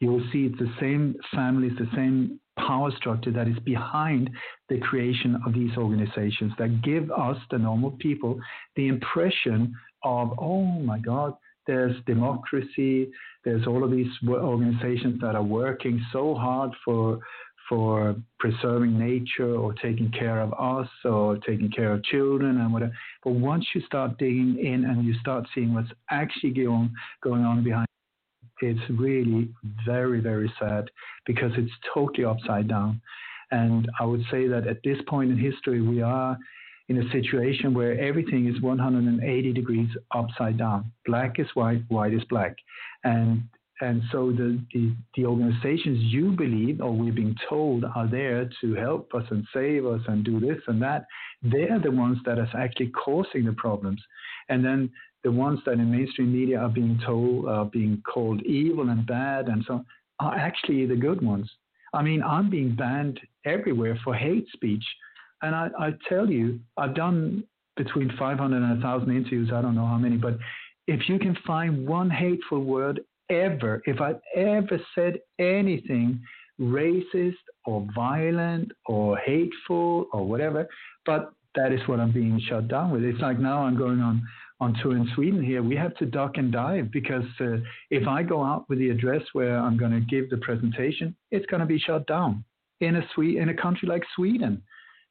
you will see it's the same families, the same power structure that is behind the creation of these organizations that give us, the normal people, the impression of, oh my God, there's democracy, there's all of these organizations that are working so hard for for preserving nature or taking care of us or taking care of children and whatever. But once you start digging in and you start seeing what's actually going, going on behind, it's really very, very sad because it's totally upside down. And I would say that at this point in history, we are in a situation where everything is 180 degrees upside down. Black is white, white is black. And and so the, the, the, organizations you believe or we're being told are there to help us and save us and do this and that, they're the ones that are actually causing the problems. And then the ones that in mainstream media are being told, are being called evil and bad and so on, are actually the good ones. I mean, I'm being banned everywhere for hate speech. And I, I tell you, I've done between 500 and 1,000 interviews, I don't know how many, but if you can find one hateful word ever, if I've ever said anything racist or violent or hateful or whatever, but that is what I'm being shut down with. It's like now I'm going on on tour in Sweden here. We have to duck and dive because uh, if I go out with the address where I'm going to give the presentation, it's going to be shut down in a Swe- in a country like Sweden.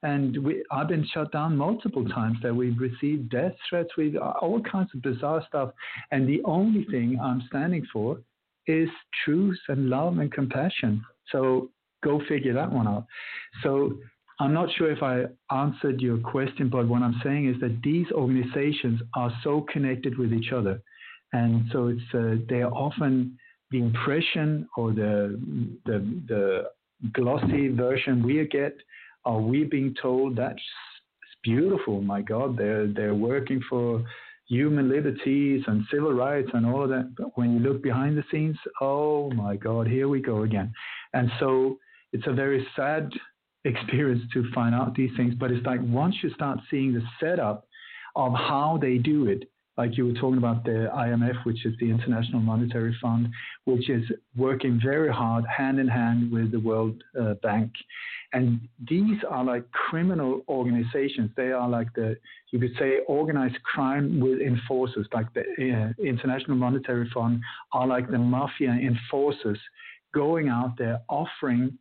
And we, I've been shut down multiple times that we've received death threats, we've all kinds of bizarre stuff. And the only thing I'm standing for is truth and love and compassion. So go figure that one out. So I'm not sure if I answered your question, but what I'm saying is that these organizations are so connected with each other. And so it's uh, they are often the impression or the the the glossy version we get are we being told that's beautiful my god they're they're working for human liberties and civil rights and all of that but when you look behind the scenes oh my god here we go again and so it's a very sad (laughs) experience to find out these things but it's like once you start seeing the setup of how they do it like you were talking about the IMF, which is the International Monetary Fund, which is working very hard hand in hand with the World uh, Bank. And these are like criminal organizations. They are like the, you could say, organized crime with enforcers, like the uh, International Monetary Fund are like the mafia enforcers going out there offering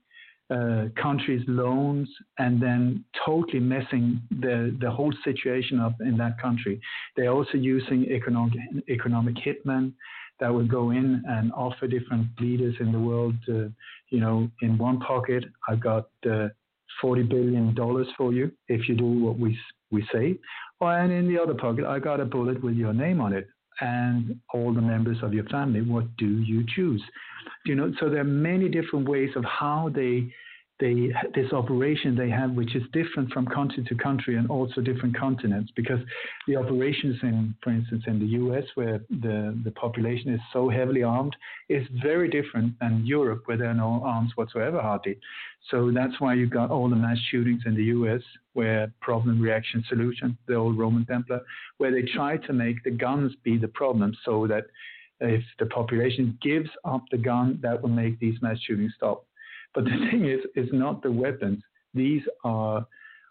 uh, countries' loans and then totally messing the, the whole situation up in that country. They're also using economic, economic hitmen that will go in and offer different leaders in the world, uh, you know, in one pocket, I've got uh, $40 billion for you if you do what we, we say. and in the other pocket, I got a bullet with your name on it and all the members of your family. What do you choose? You know, so there are many different ways of how they they this operation they have, which is different from country to country and also different continents, because the operations in, for instance, in the U.S. where the the population is so heavily armed is very different than Europe, where there are no arms whatsoever hardly. So that's why you got all the mass shootings in the U.S. where problem, reaction, solution, the old Roman Templar, where they try to make the guns be the problem, so that if the population gives up the gun, that will make these mass shootings stop. But the (laughs) thing is, it's not the weapons. These are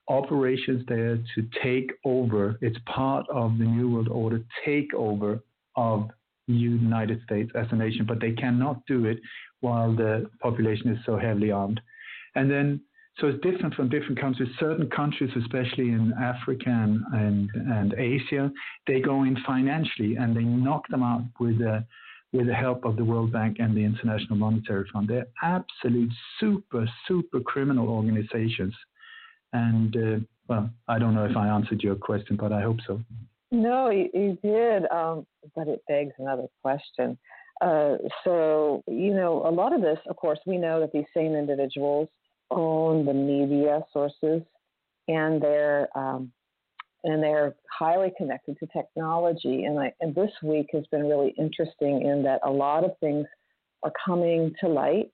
operations there to take over. It's part of the New World Order takeover of the United States as a nation, but they cannot do it while the population is so heavily armed. And then, so it's different from different countries. Certain countries, especially in Africa and, and, and Asia, they go in financially and they knock them out with a with the help of the World Bank and the International Monetary Fund. They're absolute super, super criminal organizations. And, uh, well, I don't know if I answered your question, but I hope so. No, you, you did, um, but it begs another question. Uh, so, you know, a lot of this, of course, we know that these same individuals own the media sources and they're um, and they're highly connected to technology. And, I, and this week has been really interesting in that a lot of things are coming to light.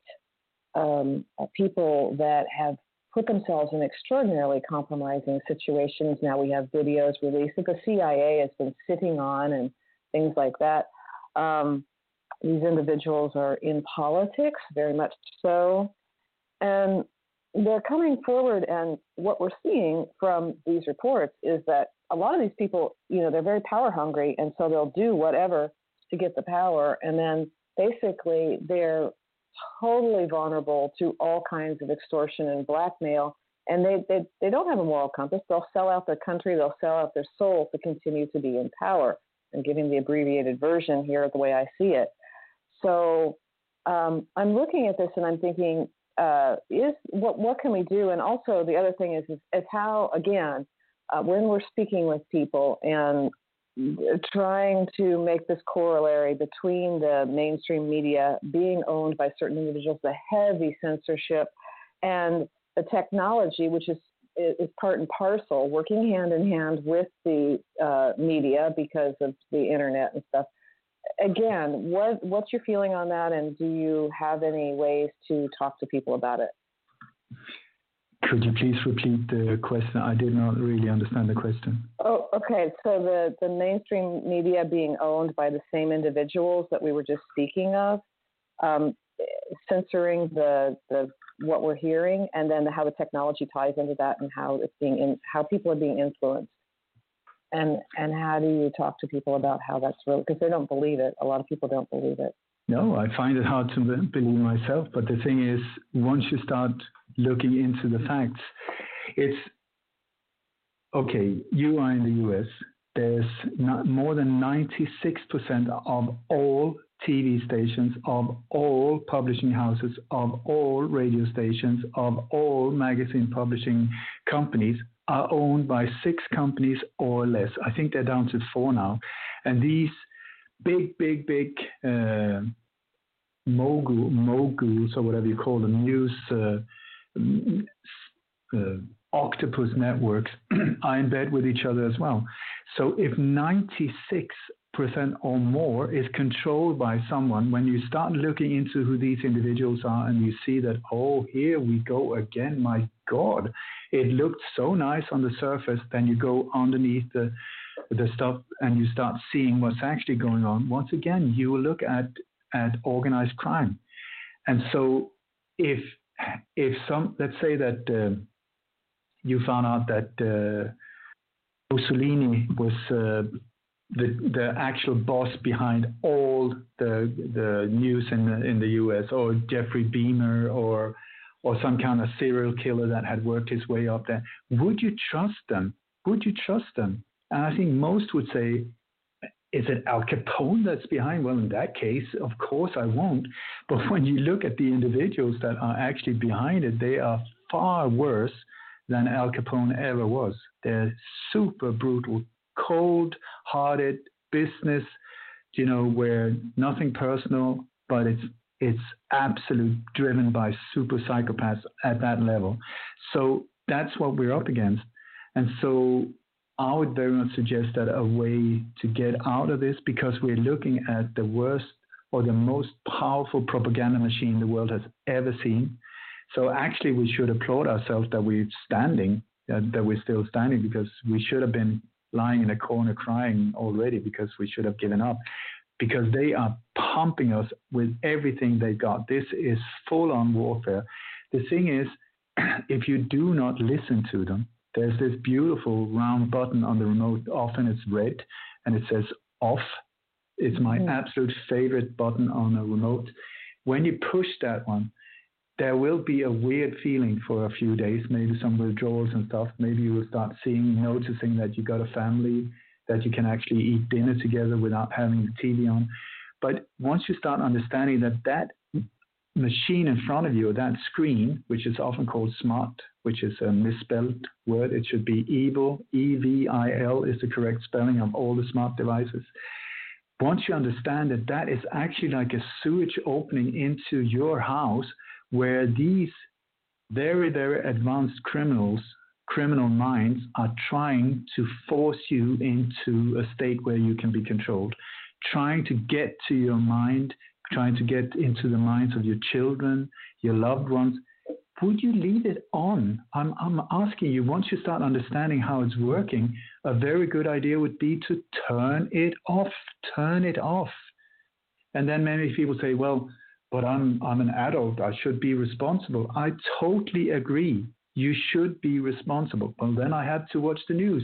Um, uh, people that have put themselves in extraordinarily compromising situations. Now we have videos released that the CIA has been sitting on and things like that. Um, these individuals are in politics, very much so. And they're coming forward, and what we're seeing from these reports is that a lot of these people, you know, they're very power hungry, and so they'll do whatever to get the power, and then basically they're totally vulnerable to all kinds of extortion and blackmail. And they, they, they don't have a moral compass. They'll sell out their country, they'll sell out their soul to continue to be in power. I'm giving the abbreviated version here of the way I see it. So um, I'm looking at this and I'm thinking, uh, is what what can we do? And also the other thing is is, is how again uh, when we're speaking with people and trying to make this corollary between the mainstream media being owned by certain individuals, the heavy censorship, and the technology, which is is part and parcel, working hand in hand with the uh, media because of the internet and stuff again, what what's your feeling on that, and do you have any ways to talk to people about it? Could you please repeat the question? I did not really understand the question. Oh, okay. So the the mainstream media being owned by the same individuals that we were just speaking of, um, censoring the the what we're hearing, and then how the technology ties into that, and how it's being in, how people are being influenced and and how do you talk to people about how that's real? Because they don't believe it. A lot of people don't believe it. No i find it hard to believe myself but the thing is once you start looking into the facts it's okay you are in the us there's more than 96% of all TV stations, of all publishing houses, of all radio stations, of all magazine publishing companies are owned by six companies or less. I think they're down to four now. And these big, big, big uh, mogul, moguls or whatever you call them, news uh, uh, octopus networks (clears throat) are in bed with each other as well. So if 96% or more is controlled by someone, when you start looking into who these individuals are and you see that, oh, here we go again, my God, it looked so nice on the surface, then you go underneath the the stuff and you start seeing what's actually going on, once again, you look at, at organized crime. And so if, if some, let's say that uh, you found out that uh, Mussolini was uh, the, the actual boss behind all the, the news in the, in the US, or Jeffrey Dahmer or, or some kind of serial killer that had worked his way up there, would you trust them? Would you trust them? And I think most would say, is it Al Capone that's behind? Well, in that case, of course I won't. But when you look at the individuals that are actually behind it, they are far worse than Al Capone ever was. They're super brutal, cold hearted business, you know, where nothing personal, but it's it's absolute driven by super psychopaths at that level. So that's what we're up against. And so I would very much suggest that a way to get out of this, because we're looking at the worst or the most powerful propaganda machine the world has ever seen. So actually, we should applaud ourselves that we're standing, that we're still standing, because we should have been lying in a corner crying already because we should have given up. Because they are pumping us with everything they got. This is full on warfare. The thing is, (clears throat) if you do not listen to them, there's this beautiful round button on the remote. Often it's red and it says off. It's my mm. absolute favorite button on a remote. When you push that one, there will be a weird feeling for a few days, maybe some withdrawals and stuff. Maybe you will start seeing, noticing that you got a family, that you can actually eat dinner together without having the TV on. But once you start understanding that that machine in front of you, that screen, which is often called smart, which is a misspelled word. It should be evil. E V I L is the correct spelling of all the smart devices. Once you understand that that is actually like a sewage opening into your house where these very, very advanced criminals, criminal minds, are trying to force you into a state where you can be controlled, trying to get to your mind, trying to get into the minds of your children, your loved ones, would you leave it on? I'm, I'm asking you, once you start understanding how it's working, a very good idea would be to turn it off. Turn it off. And then many people say, well, but I'm, I'm an adult. I should be responsible. I totally agree. You should be responsible. Well, then I had to watch the news.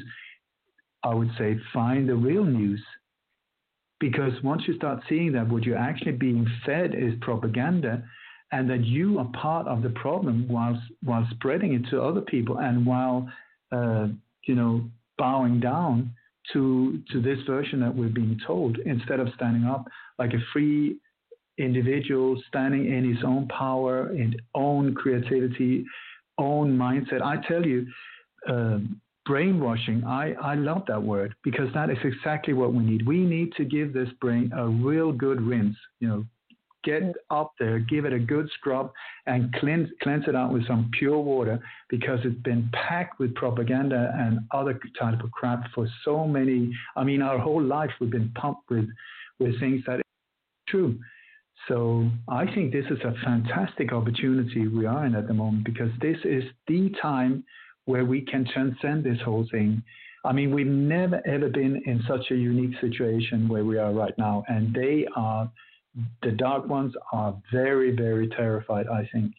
I would say find the real news. Because once you start seeing that what you're actually being fed is propaganda, and that you are part of the problem while while spreading it to other people and while uh, you know bowing down to to this version that we're being told instead of standing up like a free individual standing in his own power and own creativity own mindset i tell you um, brainwashing I, I love that word because that is exactly what we need we need to give this brain a real good rinse you know get up there, give it a good scrub, and cleanse, cleanse it out with some pure water because it's been packed with propaganda and other type of crap for so many. I mean, our whole life we've been pumped with with things that are true. So I think this is a fantastic opportunity we are in at the moment because this is the time where we can transcend this whole thing. I mean, we've never ever been in such a unique situation where we are right now, and they are the dark ones are very, very terrified, I think.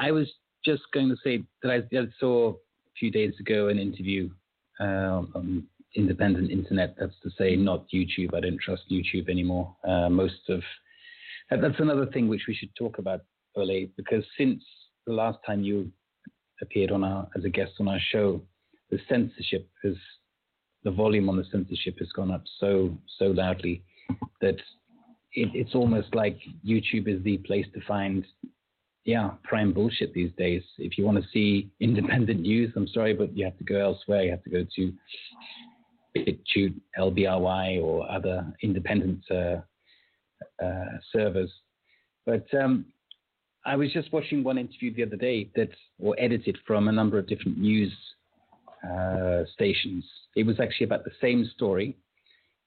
I was just going to say that I, saw a few days ago an interview on independent internet. That's to say, not YouTube. I don't trust YouTube anymore. Uh, most of that's another thing which we should talk about, Ole, because since the last time you appeared on our as a guest on our show, the censorship has the volume on the censorship has gone up so so loudly that it, it's almost like YouTube is the place to find, yeah, prime bullshit these days. If you want to see (laughs) independent news, I'm sorry, but you have to go elsewhere. You have to go to BitChute, LBRY, or other independent uh, uh, servers. But um, I was just watching one interview the other day that, or edited from a number of different news uh, stations. It was actually about the same story,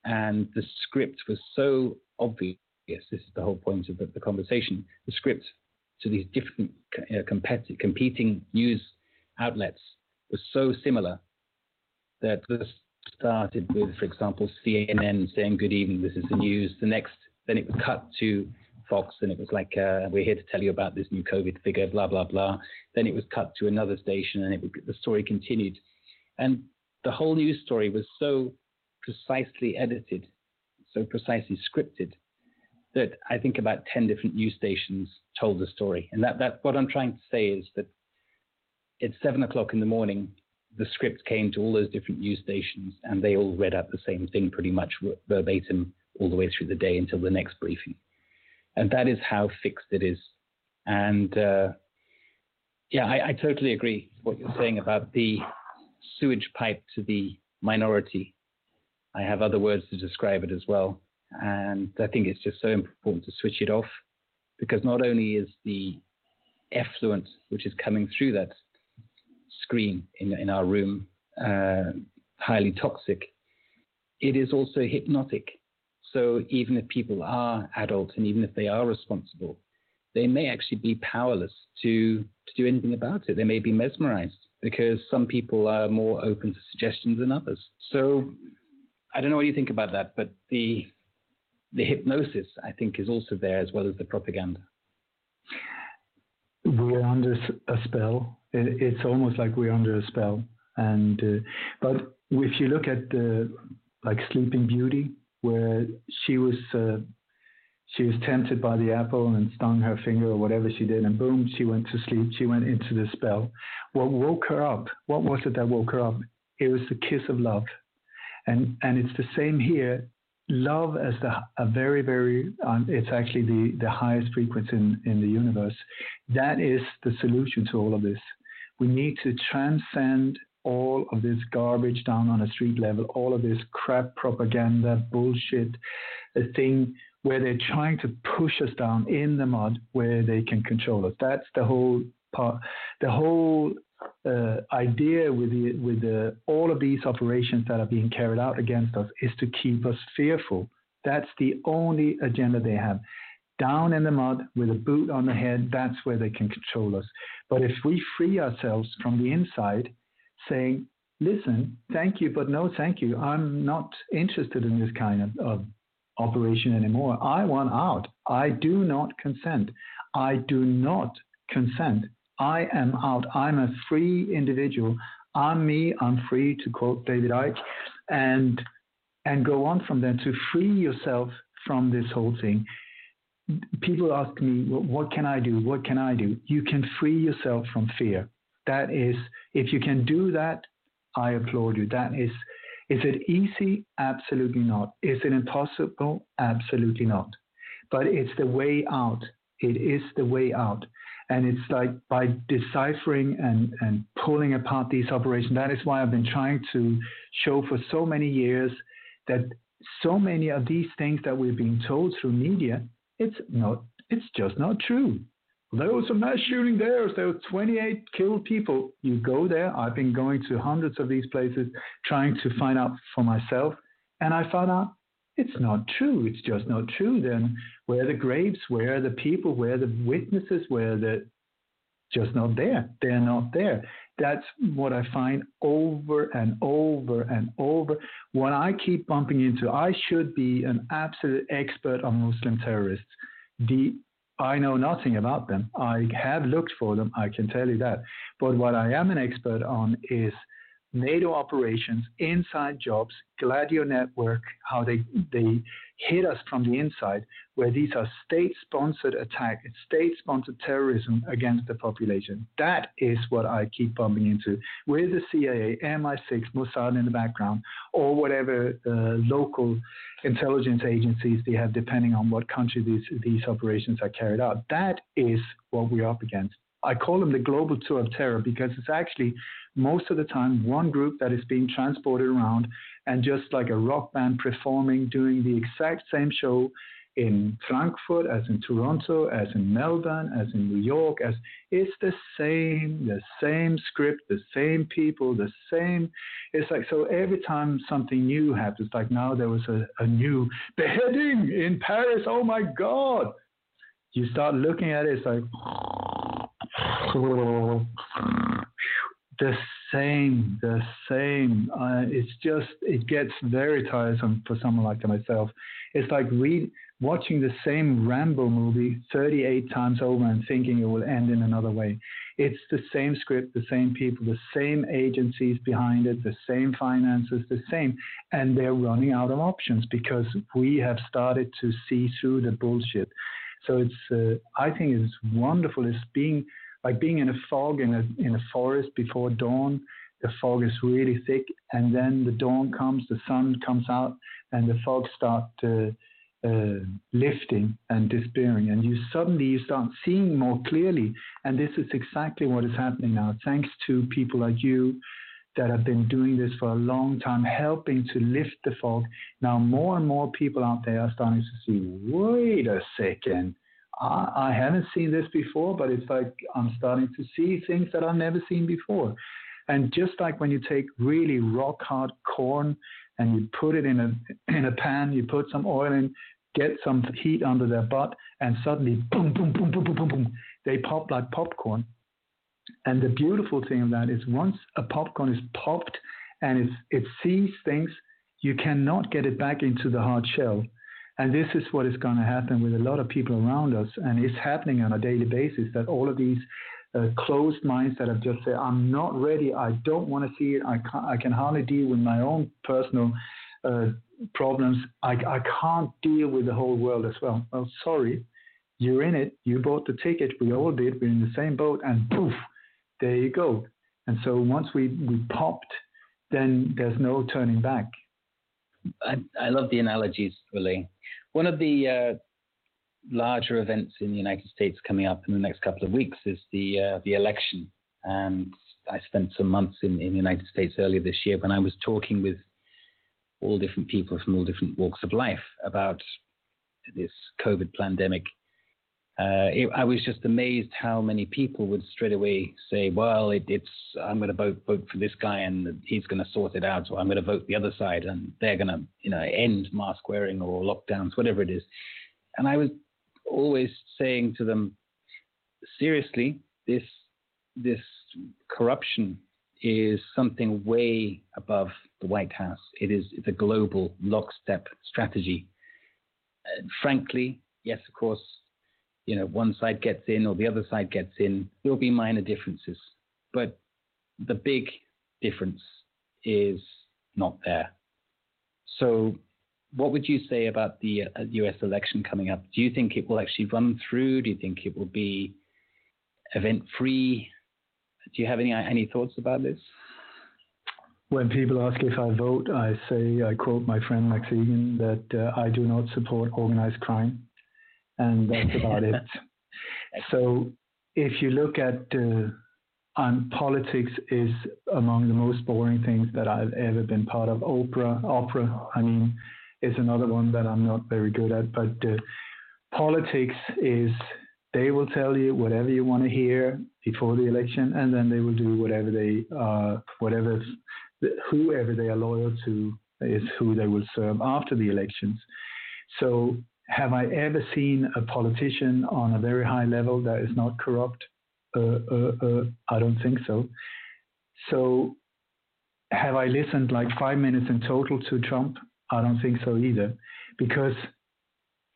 and the script was so obvious. This is the whole point of the, the conversation. The script to these different uh, competi- competing news outlets was so similar that this started with, for example, CNN saying, "Good evening, this is the news." The next, then it was cut to Fox, and it was like, uh, "We're here to tell you about this new COVID figure," blah blah blah. Then it was cut to another station, and it, would, the story continued. And the whole news story was so precisely edited, so precisely scripted, that I think about 10 different news stations told the story. And that, that what I'm trying to say is that it's seven o'clock in the morning, the script came to all those different news stations and they all read out the same thing pretty much verbatim all the way through the day until the next briefing. And that is how fixed it is. And uh, yeah, I, I, totally agree with what you're saying about the sewage pipe to the minority. I have other words to describe it as well. And I think it's just so important to switch it off because not only is the effluent which is coming through that screen in, in our room uh, highly toxic, it is also hypnotic. So even if people are adults and even if they are responsible, they may actually be powerless to, to do anything about it. They may be mesmerized because some people are more open to suggestions than others. So I don't know what you think about that, but the the hypnosis I think is also there as well as the propaganda. We're under a spell. It's almost like we're under a spell. And uh, but if you look at the like Sleeping Beauty, where she was uh, she was tempted by the apple and stung her finger or whatever she did, and boom, she went to sleep. She went into the spell. What woke her up? What was it that woke her up? It was the kiss of love, and and it's the same here. Love as the a very very um, it's actually the the highest frequency in in the universe. That is the solution to all of this. We need to transcend all of this garbage down on a street level, all of this crap propaganda, bullshit, a thing where they're trying to push us down in the mud where they can control us. That's the whole part. The whole uh, idea with the, with the, all of these operations that are being carried out against us is to keep us fearful. That's the only agenda they have. Down in the mud with a boot on the head, that's where they can control us. But if we free ourselves from the inside, saying, listen, thank you, but no thank you. I'm not interested in this kind of, of operation anymore. I want out. I do not consent. I do not consent. I am out. I'm a free individual. I'm me. I'm free, to quote David Icke, and and go on from there to free yourself from this whole thing. People ask me, well, what can I do? What can I do? You can free yourself from fear. That is, if you can do that, I applaud you. That is is it easy? Absolutely not. Is it impossible? Absolutely not. But it's the way out. It is the way out. And it's like by deciphering and, and pulling apart these operations, that is why I've been trying to show for so many years that so many of these things that we're being told through media, it's not, it's just not true. There was a mass shooting there. There were 28 killed people. You go there. I've been going to hundreds of these places trying to find out for myself. And I found out it's not true. It's just not true. Then where are the graves? Where are the people? Where are the witnesses? Where are the just not there? They're not there. That's what I find over and over and over. What I keep bumping into, I should be an absolute expert on Muslim terrorists. The I know nothing about them. I have looked for them, I can tell you that. But what I am an expert on is NATO operations, inside jobs, Gladio network, how they, they hit us from the inside, where these are state sponsored attacks, state sponsored terrorism against the population. That is what I keep bumping into with the CIA, MI6, Mossad in the background, or whatever uh, local intelligence agencies they have, depending on what country these, these operations are carried out. That is what we're up against. I call them the global tour of terror because it's actually most of the time one group that is being transported around and just like a rock band performing, doing the exact same show in Frankfurt, as in Toronto, as in Melbourne, as in New York, as it's the same, the same script, the same people, the same. It's like so every time something new happens, like now there was a, a new beheading in Paris. Oh my God! You start looking at it, it's like the same, the same. Uh, it's just it gets very tiresome for someone like myself. It's like read watching the same Rambo movie 38 times over and thinking it will end in another way. It's the same script, the same people, the same agencies behind it, the same finances, the same, and they're running out of options because we have started to see through the bullshit. So it's, uh, I think it's wonderful. It's being like being in a fog in a in a forest before dawn. The fog is really thick, and then the dawn comes, the sun comes out, and the fog starts uh, uh, lifting and disappearing, and you suddenly you start seeing more clearly. And this is exactly what is happening now, thanks to people like you that have been doing this for a long time, helping to lift the fog. Now, more and more people out there are starting to see. Wait a second I, I haven't seen this before, but it's like I'm starting to see things that I've never seen before. And just like when you take really rock hard corn and you put it in a in a pan, you put some oil in, get some heat under their butt, and suddenly boom, boom, boom, boom, boom, boom, boom, they pop like popcorn. And the beautiful thing of that is once a popcorn is popped and it it sees things, you cannot get it back into the hard shell. And this is what is going to happen with a lot of people around us. And it's happening on a daily basis that all of these uh, closed minds that have just said, I'm not ready. I don't want to see it. I, can't, I can hardly deal with my own personal uh, problems. I, I can't deal with the whole world as well. Well, sorry. You're in it. You bought the ticket. We all did. We're in the same boat. And poof, there you go. And so once we, we popped, then there's no turning back. I, I love the analogies, really. One of the uh, larger events in the United States coming up in the next couple of weeks is the uh, the election. And I spent some months in, in the United States earlier this year when I was talking with all different people from all different walks of life about this COVID pandemic uh, it, I was just amazed how many people would straight away say, "Well, it, it's I'm going to vote vote for this guy, and he's going to sort it out, or I'm going to vote the other side, and they're going to you know end mask wearing or lockdowns, whatever it is." And I was always saying to them, "Seriously, this this corruption is something way above the White House. It is it's a global lockstep strategy. Uh, frankly, yes, of course." You know, one side gets in or the other side gets in, there'll be minor differences. But the big difference is not there. So, what would you say about the uh, US election coming up? Do you think it will actually run through? Do you think it will be event free? Do you have any any thoughts about this? When people ask if I vote, I say, I quote my friend Max Igan, that uh, I do not support organized crime and (laughs) that's about it. So if you look at uh, um, politics is among the most boring things that I've ever been part of. Opera, opera, I mean, is another one that I'm not very good at. But uh, politics is they will tell you whatever you want to hear before the election, and then they will do whatever they, uh, whatever, whoever they are loyal to is who they will serve after the elections. So have I ever seen a politician on a very high level that is not corrupt? Uh, uh, uh, I don't think so. So, have I listened like five minutes in total to Trump? I don't think so either, because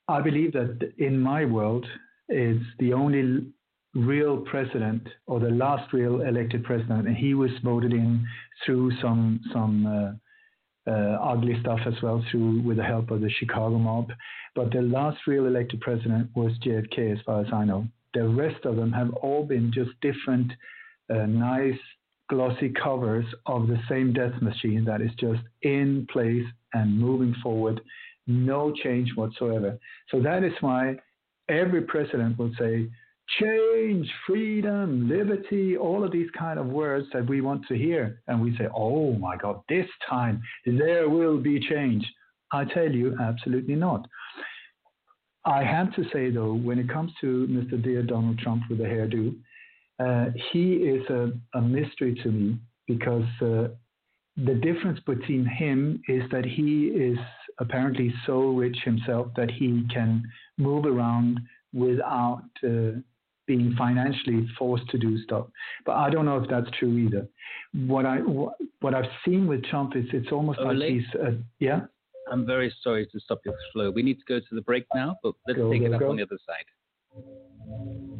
I believe that in my world, it's the only real president or the last real elected president, and he was voted in through some some uh, ugly stuff as well through with the help of the Chicago mob. But the last real elected president was JFK, as far as I know. The rest of them have all been just different, uh, nice, glossy covers of the same death machine that is just in place and moving forward, no change whatsoever. So that is why every president will say, change, freedom, liberty, all of these kind of words that we want to hear. And we say, oh my God, this time there will be change. I tell you, absolutely not. I have to say, though, when it comes to Mr. Dear Donald Trump with the hairdo, uh, he is a, a, mystery to me because uh, the difference between him is that he is apparently so rich himself that he can move around without uh, being financially forced to do stuff. But I don't know if that's true either. What I what, what I've seen with Trump is it's almost like he's uh, yeah. I'm very sorry to stop your flow. We need to go to the break now, but let's go, take go, it up go. on the other side.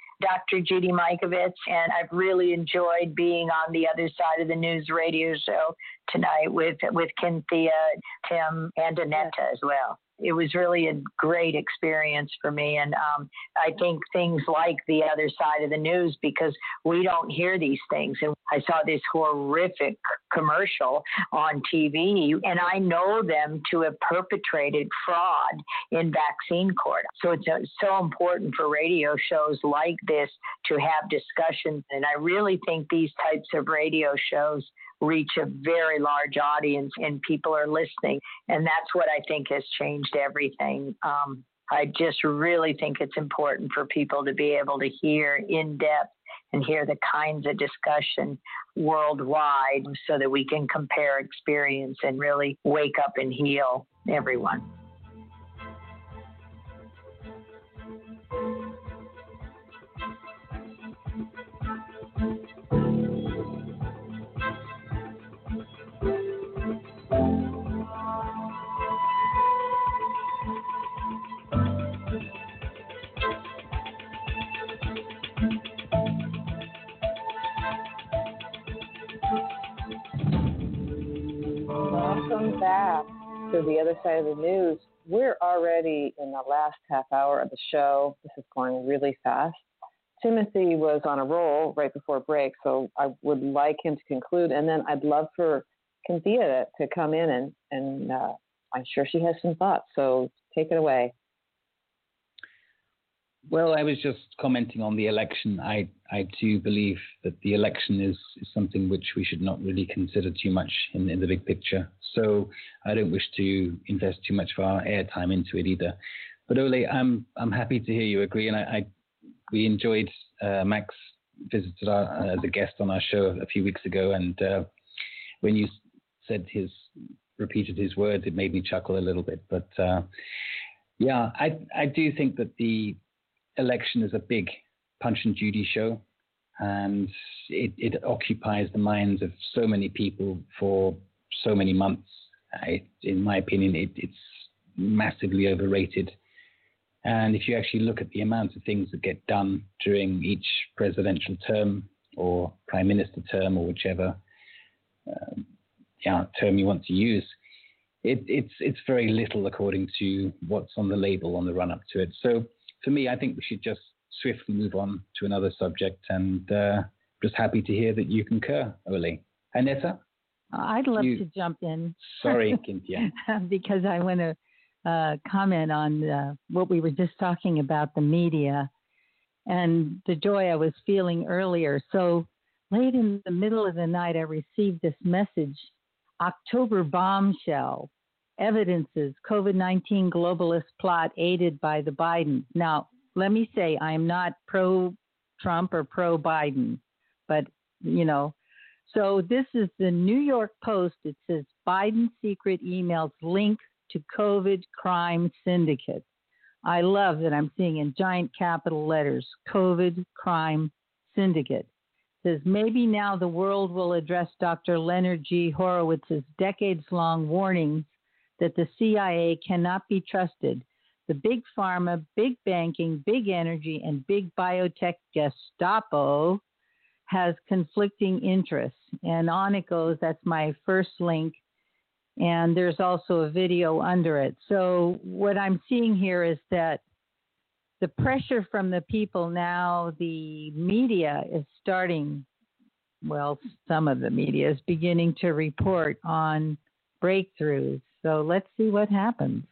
Dr. Judy Mikovits, and I've really enjoyed being on the other side of the news radio show tonight with with Cynthia, Tim, and Annetta as well it was really a great experience for me. And um, I think things like the other side of the news because we don't hear these things. And I saw this horrific commercial on TV, and I know them to have perpetrated fraud in vaccine court. So it's uh, so important for radio shows like this to have discussions. And I really think these types of radio shows reach a very large audience and people are listening. And that's what I think has changed everything. Um, I just really think it's important for people to be able to hear in depth and hear the kinds of discussion worldwide so that we can compare experience and really wake up and heal everyone. Back to the other side of the news. We're already in the last half hour of the show. This is going really fast. Timothy was on a roll right before break, so I would like him to conclude, and then I'd love for Cynthia to, come in and, and uh, I'm sure she has some thoughts. So take it away. Well, I was just commenting on the election. I, I do believe that the election is, is something which we should not really consider too much in, in the big picture. So I don't wish to invest too much of our airtime into it either. But Ole, I'm I'm happy to hear you agree, and I, I we enjoyed uh, Max visited our, uh, as a guest on our show a few weeks ago, and uh, when you said his repeated his words, it made me chuckle a little bit. But uh, yeah, I I do think that the election is a big Punch and Judy show, and it, it occupies the minds of so many people for so many months. I, in my opinion, it, it's massively overrated. And if you actually look at the amount of things that get done during each presidential term or prime minister term or whichever um, yeah, term you want to use, it, it's it's very little according to what's on the label on the run up to it. So for me, I think we should just swiftly move on to another subject. And uh, just happy to hear that you concur, Ole. Annetta? I'd love you, to jump in. Sorry, (laughs) Cynthia. (laughs) because I want to uh, comment on uh, what we were just talking about the media and the joy I was feeling earlier. So late in the middle of the night, I received this message October bombshell evidences COVID 19 globalist plot aided by the Biden. Now, let me say, I am not pro Trump or pro Biden, but, you know, so this is the New York Post. It says Biden secret emails link to COVID crime syndicate. I love that I'm seeing in giant capital letters COVID crime syndicate. It says maybe now the world will address Dr. Leonard G. Horowitz's decades long warnings that the CIA cannot be trusted. The big pharma, big banking, big energy, and big biotech Gestapo has conflicting interests. And on it goes. That's my first link and there's also a video under it. So what I'm seeing here is that the pressure from the people now, the media is starting, well, some of the media is beginning to report on breakthroughs. So let's see what happens.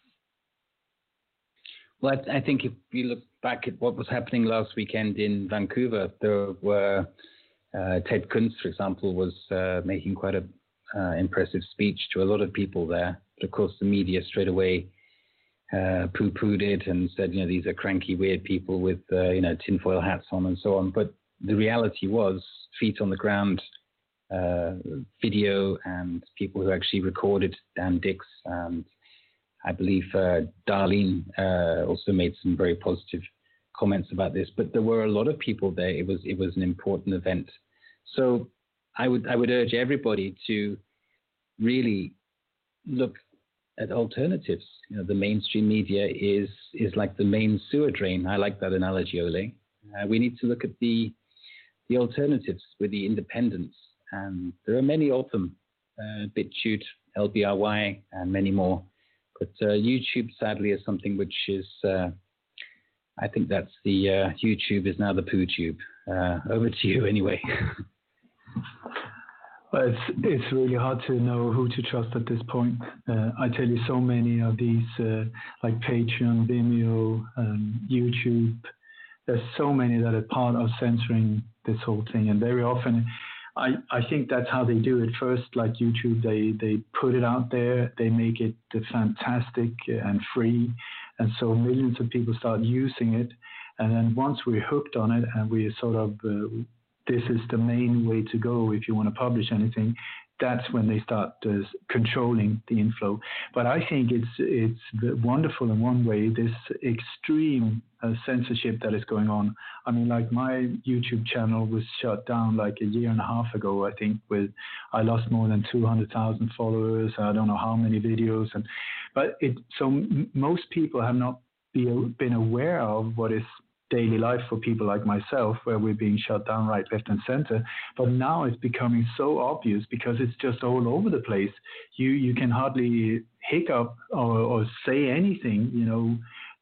Well, I think if you look back at what was happening last weekend in Vancouver, there were uh, Ted Kuntz, for example, was uh, making quite an uh, impressive speech to a lot of people there. But of course, the media straight away uh, poo-pooed it and said, you know, these are cranky, weird people with, uh, you know, tinfoil hats on and so on. But the reality was, feet on the ground, uh, video, and people who actually recorded Dan Dicks. and I believe uh, Darlene uh, also made some very positive comments about this. But there were a lot of people there. It was it was an important event. So I would I would urge everybody to really look at alternatives. You know, the mainstream media is is like the main sewer drain. I like that analogy, Ole. Uh, we need to look at the the alternatives with the independents, and there are many of them. Uh, BitChute, LBRY, and many more. But uh, YouTube, sadly, is something which is. Uh, I think that's the uh, YouTube is now the poo tube. Uh, over to you, anyway. (laughs) Well, it's it's really hard to know who to trust at this point. Uh, I tell you, so many of these, like Patreon, Vimeo, um, YouTube, there's so many that are part of censoring this whole thing, and very often, I I think that's how they do it. First, like YouTube, they they put it out there, they make it fantastic and free, and so millions of people start using it, and then once we're hooked on it and we sort of uh, this is the main way to go if you want to publish anything, that's when they start uh, controlling the inflow. But I think it's it's wonderful in one way. This extreme uh, censorship that is going on. I mean, like my YouTube channel was shut down like a year and a half ago. I think with I lost more than two hundred thousand followers. I don't know how many videos, and but it so m- most people have not be, been aware of what is daily life for people like myself where we're being shut down right, left, and center. But now it's becoming so obvious because it's just all over the place. You you can hardly hiccup or, or say anything, you know,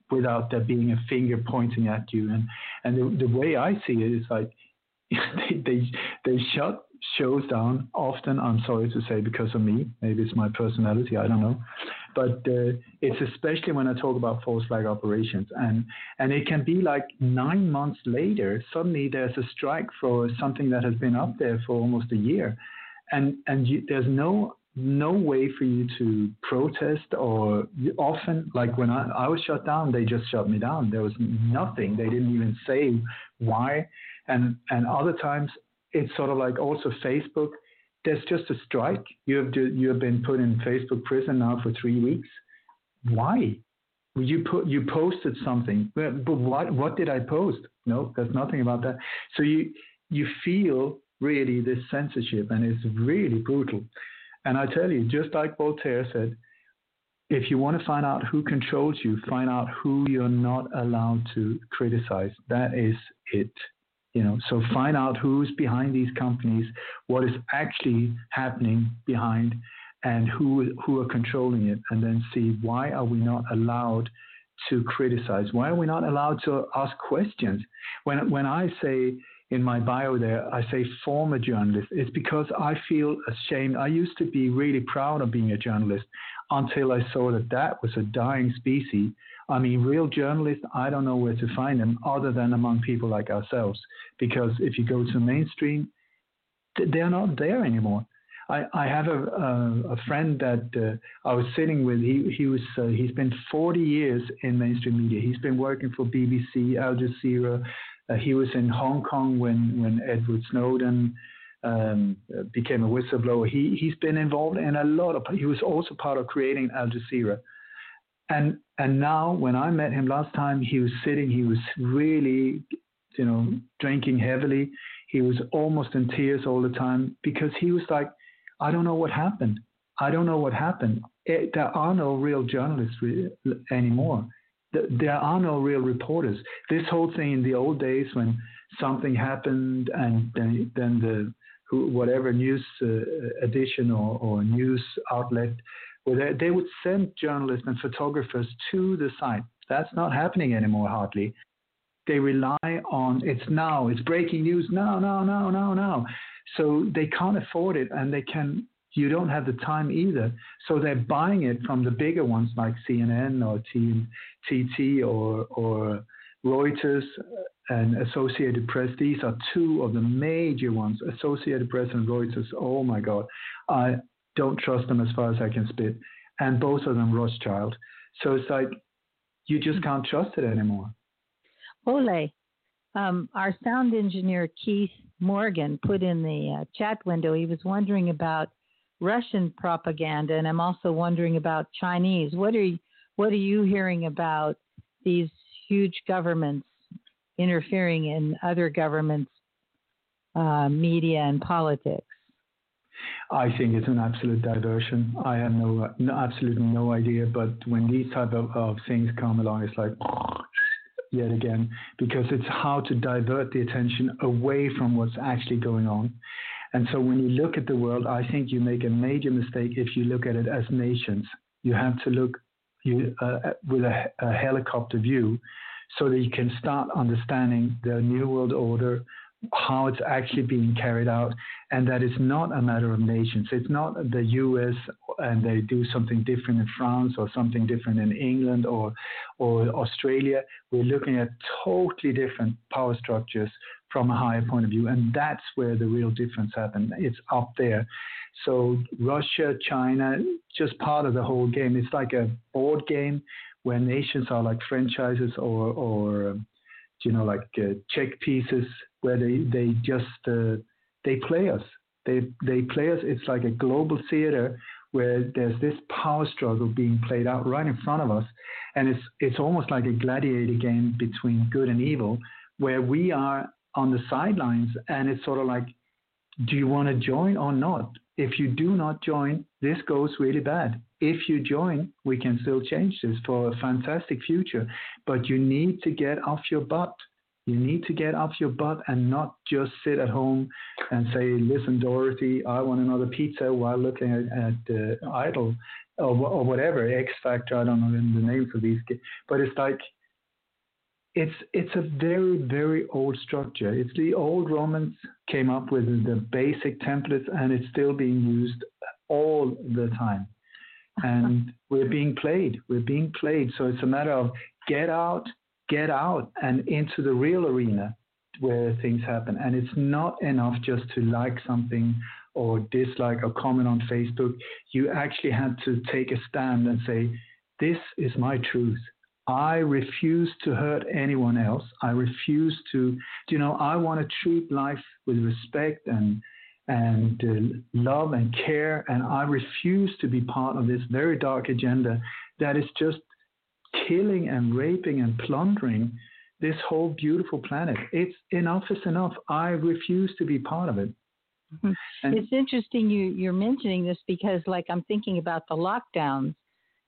without there being a finger pointing at you. And and the, the way I see it is like (laughs) they, they they shut shows down often. I'm sorry to say because of me. Maybe it's my personality. I don't know but uh, it's especially when I talk about false flag operations, and and it can be like nine months later, suddenly there's a strike for something that has been up there for almost a year, and and you, there's no no way for you to protest or often like when I, I was shut down they just shut me down there was nothing they didn't even say why and and other times it's sort of like also facebook there's just a strike. You have to, you have been put in Facebook prison now for three weeks. Why? You put you posted something, but what what did I post? No, there's nothing about that. So you you feel really this censorship, and it's really brutal. And I tell you, just like Voltaire said, if you want to find out who controls you, find out who you're not allowed to criticize. That is it. You know, so find out who's behind these companies, what is actually happening behind, and who who are controlling it, and then see why are we not allowed to criticize? Why are we not allowed to ask questions? When when I say in my bio there, I say former journalist. It's because I feel ashamed. I used to be really proud of being a journalist until I saw that that was a dying species. I mean, real journalists, I don't know where to find them other than among people like ourselves. Because if you go to mainstream, they're not there anymore. I, I have a, a, a friend that uh, I was sitting with. He he was uh, he's been 40 years in mainstream media. He's been working for BBC, Al Jazeera, uh, he was in Hong Kong when, when Edward Snowden um, became a whistleblower. He, he's been involved in a lot of, he was also part of creating Al Jazeera. And, and now when I met him last time, he was sitting, he was really, you know, drinking heavily. He was almost in tears all the time because he was like, I don't know what happened. I don't know what happened. It, there are no real journalists re- anymore there are no real reporters. This whole thing in the old days when something happened and then, then the whatever news uh, edition or, or news outlet, where they, they would send journalists and photographers to the site. That's not happening anymore, hardly. They rely on it's now, it's breaking news now, now, now, now, now. So they can't afford it and they can you don't have the time either. So they're buying it from the bigger ones like CNN or TT or, or Reuters uh, and Associated Press. These are two of the major ones. Associated Press and Reuters. Oh my God, I don't trust them as far as I can spit. And both of them Rothschild. So it's like you just can't trust it anymore. Ole, um, our sound engineer Keith Morgan put in the uh, chat window. He was wondering about Russian propaganda, and I'm also wondering about Chinese. What are you, what are you hearing about these huge governments interfering in other governments' uh, media and politics? I think it's an absolute diversion. I have no, no absolutely no idea. But when these type of, of things come along, it's like (sniffs) yet again because it's how to divert the attention away from what's actually going on. And so when you look at the world, I think you make a major mistake if you look at it as nations. You have to look you, uh, with a, a helicopter view so that you can start understanding the New World Order, how it's actually being carried out, and that it's not a matter of nations. It's not the US and they do something different in France or something different in England or, or Australia. We're looking at totally different power structures from a higher point of view. And that's where the real difference happened. It's up there. So Russia, China, just part of the whole game. It's like a board game where nations are like franchises or, or you know, like uh, check pieces where they, they just, uh, they play us. They, they play us. It's like a global theater where there's this power struggle being played out right in front of us. And it's, it's almost like a gladiator game between good and evil, where we are on the sidelines. And it's sort of like, do you want to join or not? If you do not join, this goes really bad. If you join, we can still change this for a fantastic future. But you need to get off your butt. You need to get off your butt and not just sit at home and say, listen, Dorothy, I want another pizza while looking at, at uh, Idol or, or whatever, X Factor, I don't know the names of these. But it's like, it's it's a very very old structure. It's the old Romans came up with the basic templates, and it's still being used all the time. And (laughs) we're being played. We're being played. So it's a matter of get out, get out, and into the real arena where things happen. And it's not enough just to like something or dislike or comment on Facebook. You actually have to take a stand and say, "This is my truth." I refuse to hurt anyone else. I refuse to, you know, I want to treat life with respect and and uh, love and care, and I refuse to be part of this very dark agenda that is just killing and raping and plundering this whole beautiful planet. It's enough is enough. I refuse to be part of it. Mm-hmm. it's interesting you you're mentioning this because like I'm thinking about the lockdowns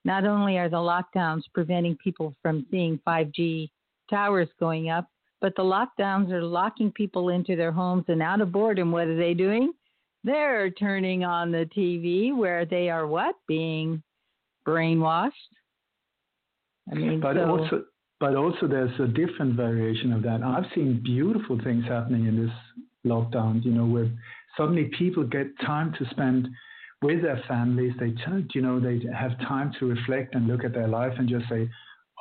not only are the lockdowns preventing people from seeing 5G towers going up, but the lockdowns are locking people into their homes and out of boredom. What are they doing? They're turning on the TV where they are what? Being brainwashed. I mean, but so, also but also there's a different variation of that. I've seen beautiful things happening in this lockdown. You know, where suddenly people get time to spend with their families. They, you know, they have time to reflect and look at their life and just say,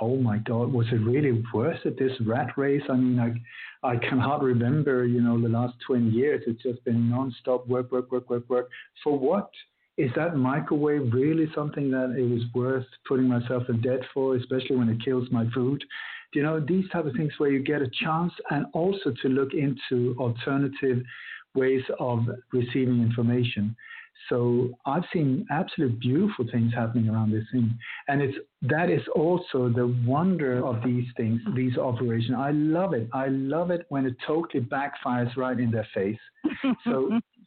"Oh my God, was it really worth it? This rat race? I mean, I, I cannot remember. You know, the last 20 years. It's just been nonstop work, work, work, work, work. For what? Is that microwave really something that it was worth putting myself in debt for, especially when it kills my food? You know, these type of things where you get a chance and also to look into alternative ways of receiving information. So I've seen absolute beautiful things happening around this thing. And it's that is also the wonder of these things, these operations. I love it. I love it when it totally backfires right in their face. So (laughs)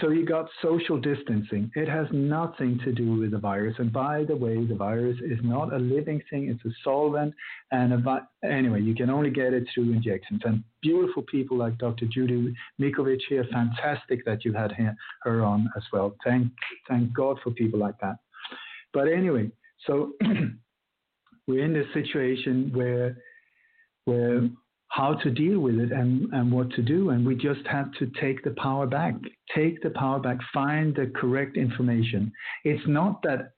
so you got social distancing. It has nothing to do with the virus. And by the way, the virus is not a living thing. It's a solvent. And a vi- anyway, you can only get it through injections. And beautiful people like Dr. Judy Mikovits here, fantastic that you had her on as well. Thank, thank God for people like that. But anyway, so (clears throat) we're in this situation where, where how to deal with it and, and what to do. And we just have to take the power back, take the power back, find the correct information. It's not that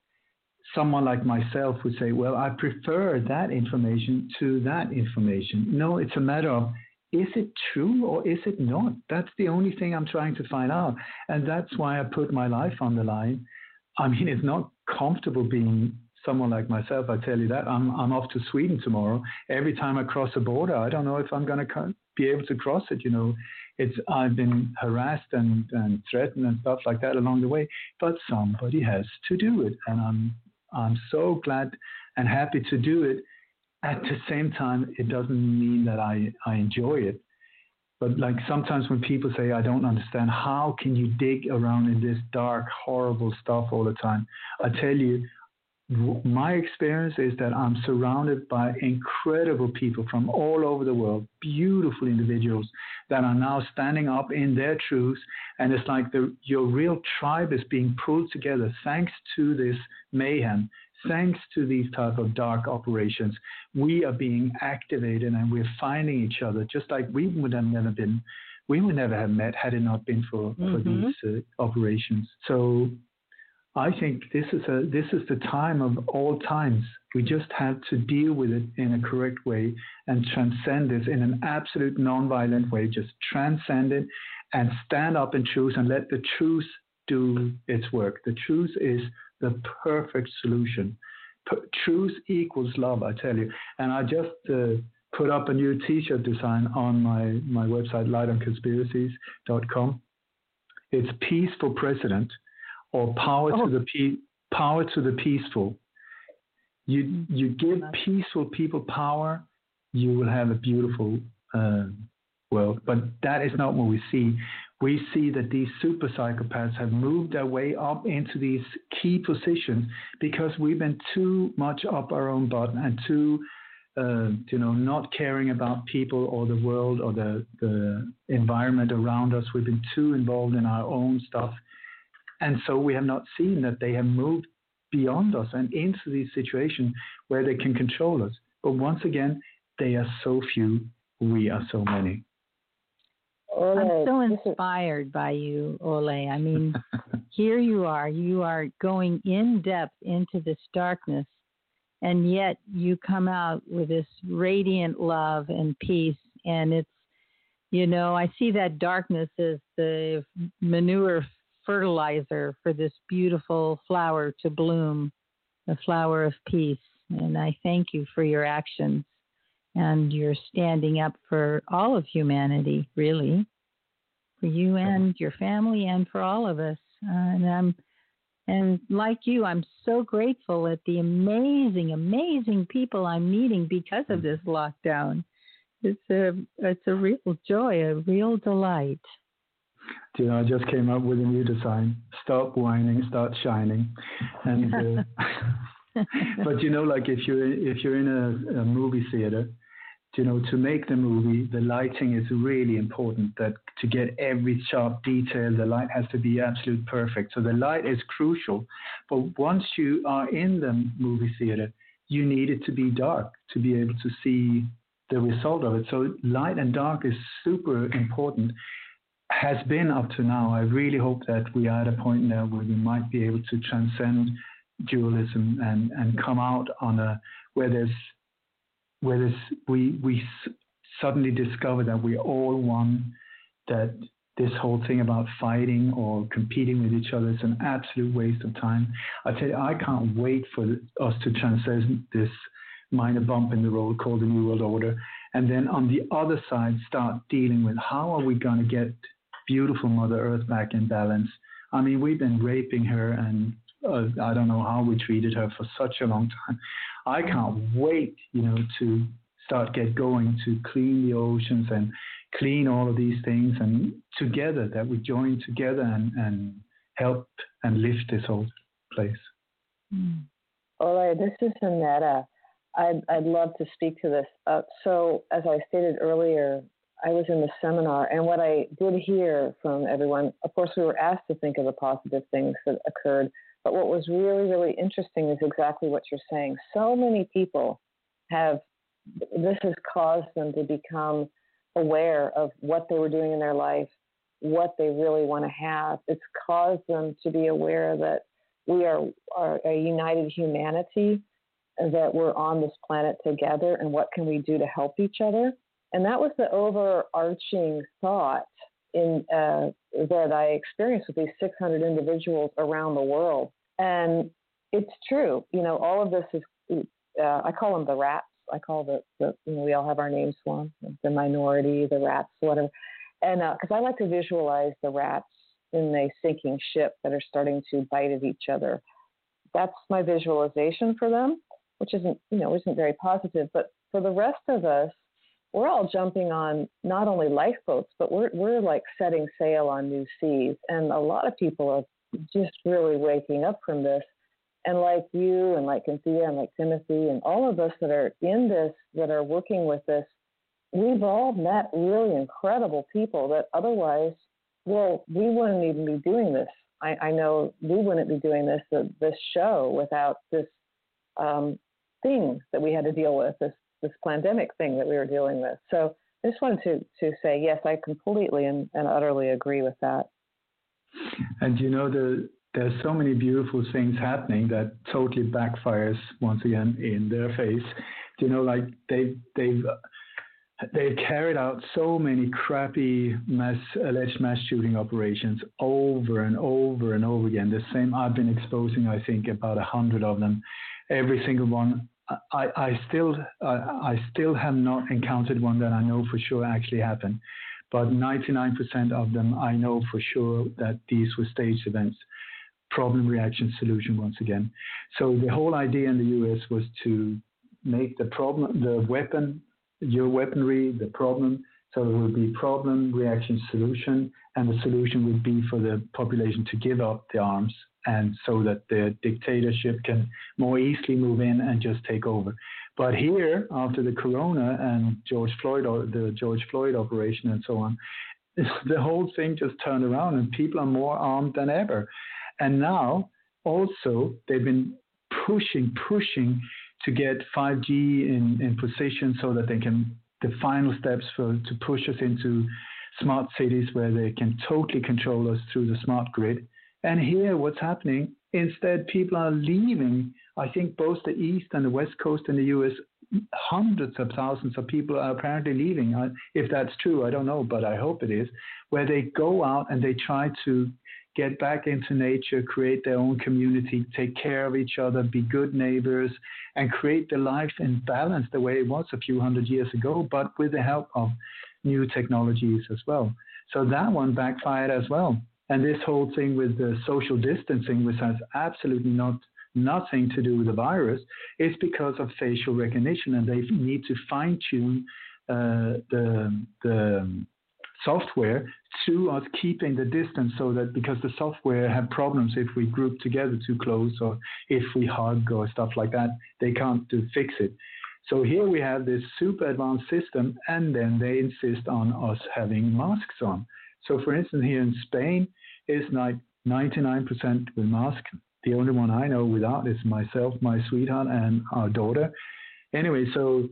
someone like myself would say, well, I prefer that information to that information. No, it's a matter of is it true or is it not? That's the only thing I'm trying to find out. And that's why I put my life on the line. I mean, it's not comfortable being someone like myself, I tell you that I'm I'm off to Sweden tomorrow. Every time I cross a border, I don't know if I'm going to be able to cross it. You know, it's I've been harassed and, and threatened and stuff like that along the way, but somebody has to do it, and I'm I'm so glad and happy to do it. At the same time, it doesn't mean that I I enjoy it. But like sometimes when people say, I don't understand, how can you dig around in this dark, horrible stuff all the time? I tell you, my experience is that I'm surrounded by incredible people from all over the world, beautiful individuals that are now standing up in their truths. And it's like the, your real tribe is being pulled together thanks to this mayhem, thanks to these type of dark operations. We are being activated and we're finding each other, just like we would have never been. We would never have met had it not been for, mm-hmm. for these uh, operations. So I think this is a this is the time of all times. We just have to deal with it in a correct way and transcend this in an absolute non-violent way. Just transcend it and stand up and choose and let the truth do its work. The truth is the perfect solution. P- truth equals love, I tell you. And I just uh, put up a new T-shirt design on my my website lightonconspiracies.com. It's peaceful president or power oh. to the pe- power to the peaceful. You you give peaceful people power, you will have a beautiful uh, world. But that is not what we see. We see that these super psychopaths have moved their way up into these key positions because we've been too much up our own butt and too, uh, you know, not caring about people or the world or the, the environment around us. We've been too involved in our own stuff and so we have not seen that they have moved beyond us and into these situations where they can control us. But once again, they are so few, we are so many. I'm so inspired by you, Ole. I mean, (laughs) here you are. You are going in depth into this darkness, and yet you come out with this radiant love and peace. And it's, you know, I see that darkness as the manure fertilizer for this beautiful flower to bloom, the flower of peace. And I thank you for your actions and your standing up for all of humanity, really, for you and your family and for all of us. Uh, and I'm and like you, I'm so grateful at the amazing, amazing people I'm meeting because of this lockdown. It's a it's a real joy, a real delight you know, I just came up with a new design. Stop whining, start shining. And uh, (laughs) but you know, like if you're if you're in a, a movie theater, you know, to make the movie, the lighting is really important. That to get every sharp detail, the light has to be absolute perfect. So the light is crucial. But once you are in the movie theater, you need it to be dark to be able to see the result of it. So light and dark is super important. Has been up to now. I really hope that we are at a point now where we might be able to transcend dualism and, and come out on a where there's where there's, we we suddenly discover that we're all one, that this whole thing about fighting or competing with each other is an absolute waste of time. I tell you, I can't wait for us to transcend this minor bump in the road called the New World Order. And then on the other side, start dealing with how are we going to get beautiful Mother Earth back in balance. I mean, we've been raping her and uh, I don't know how we treated her for such a long time. I can't wait, you know, to start get going to clean the oceans and clean all of these things and together that we join together and, and help and lift this whole place. Mm. All right, this is Annetta. I'd, I'd love to speak to this. Uh, so, as I stated earlier, I was in the seminar, and what I did hear from everyone, of course, we were asked to think of the positive things that occurred, but what was really, really interesting is exactly what you're saying. So many people have, this has caused them to become aware of what they were doing in their life, what they really want to have. It's caused them to be aware that we are, are a united humanity, that we're on this planet together, and what can we do to help each other. And that was the overarching thought in uh, that I experienced with these 600 individuals around the world. And it's true, you know, all of this is, uh, I call them the rats I call the, the you know, we all have our names for them, the minority, the rats, whatever. And because uh, I like to visualize the rats in a sinking ship that are starting to bite at each other. That's my visualization for them, which isn't, you know, isn't very positive. But for the rest of us, we're all jumping on not only lifeboats, but we're we're like setting sail on new seas. And a lot of people are just really waking up from this and like you and like Cynthia and like Timothy and all of us that are in this, that are working with this, we've all met really incredible people that otherwise, well, we wouldn't even be doing this. I, I know we wouldn't be doing this uh, this show without this um, thing that we had to deal with, this this pandemic thing that we were dealing with. So I just wanted to to say yes, I completely and, and utterly agree with that. And you know the there's so many beautiful things happening that totally backfires once again in their face. You know, like they've, they've they've carried out so many crappy mass alleged mass shooting operations over and over and over again. The same I've been exposing, I think, about a hundred of them. Every single one. I, I still I, I still have not encountered one that I know for sure actually happened, but 99% of them I know for sure that these were staged events problem reaction solution once again. So the whole idea in the US was to make the problem, the weapon, your weaponry, the problem. So it would be problem, reaction, solution, and the solution would be for the population to give up the arms and so that the dictatorship can more easily move in and just take over. But here, after the corona and George Floyd, or the George Floyd operation and so on, (laughs) the whole thing just turned around and people are more armed than ever. And now also they've been pushing, pushing to get 5G in, in position so that they can, the final steps for to push us into smart cities where they can totally control us through the smart grid. And here, what's happening? Instead, people are leaving. I think both the East and the West Coast in the US, hundreds of thousands of people are apparently leaving. If that's true, I don't know, but I hope it is, where they go out and they try to get back into nature, create their own community, take care of each other, be good neighbors, and create the life in balance the way it was a few hundred years ago, but with the help of new technologies as well. So that one backfired as well. And this whole thing with the social distancing, which has absolutely not nothing to do with the virus, is because of facial recognition, and they need to fine tune uh, the the software to us keeping the distance so that because the software have problems if we group together too close or if we hug or stuff like that, they can't do, fix it. So here we have this super advanced system and then they insist on us having masks on. So for instance, here in Spain, like 99% with mask The only one I know without is myself, my sweetheart, and our daughter. Anyway, so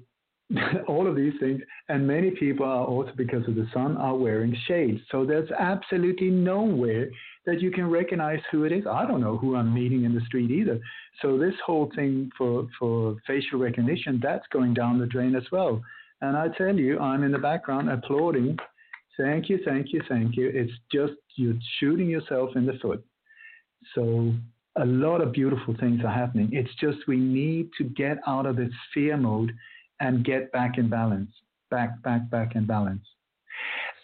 (laughs) all of these things, and many people are also because of the sun are wearing shades. So there's absolutely nowhere that you can recognize who it is. I don't know who I'm meeting in the street either. So this whole thing for for facial recognition that's going down the drain as well. And I tell you, I'm in the background applauding. Thank you, thank you, thank you. It's just you're shooting yourself in the foot. So a lot of beautiful things are happening. It's just we need to get out of this fear mode and get back in balance. Back, back, back in balance.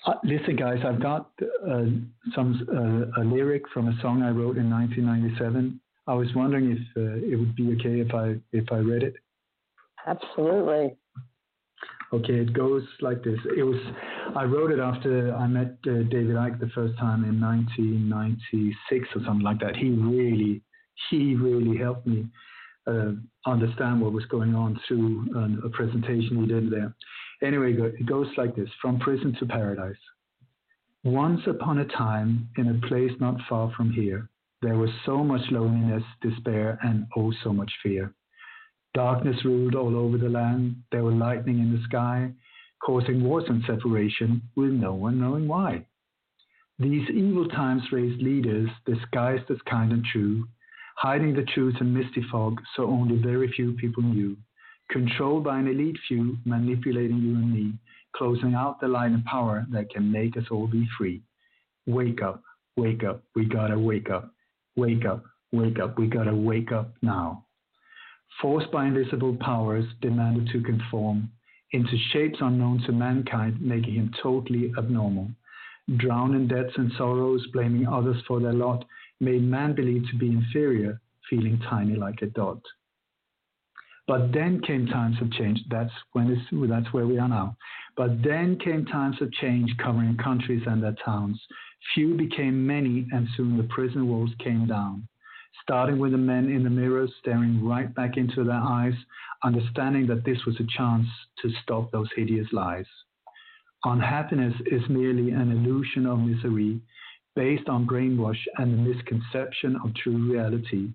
Uh, listen, guys, I've got uh, some uh, a lyric from a song I wrote in 1997. I was wondering if uh, it would be okay if I if I read it. Absolutely. Okay, it goes like this. It was I wrote it after I met uh, David Icke the first time in 1996 or something like that. He really he really helped me uh, understand what was going on through um, a presentation he did there. Anyway, it goes like this From prison to paradise. Once upon a time, in a place not far from here, there was so much loneliness, despair, and oh, so much fear. Darkness ruled all over the land. There were lightning in the sky, causing wars and separation, with no one knowing why. These evil times raised leaders disguised as kind and true, hiding the truth in misty fog so only very few people knew, controlled by an elite few manipulating you and me, closing out the light and power that can make us all be free. Wake up, wake up, we gotta wake up, wake up, wake up, we gotta wake up now. Forced by invisible powers demanded to conform into shapes unknown to mankind, making him totally abnormal. Drowned in debts and sorrows, blaming others for their lot, made man believe to be inferior, feeling tiny like a dot. But then came times of change. That's when that's where we are now. But then came times of change covering countries and their towns. Few became many, and soon the prison walls came down. Starting with the men in the mirrors staring right back into their eyes, understanding that this was a chance to stop those hideous lies. Unhappiness is merely an illusion of misery, based on brainwash and the misconception of true reality.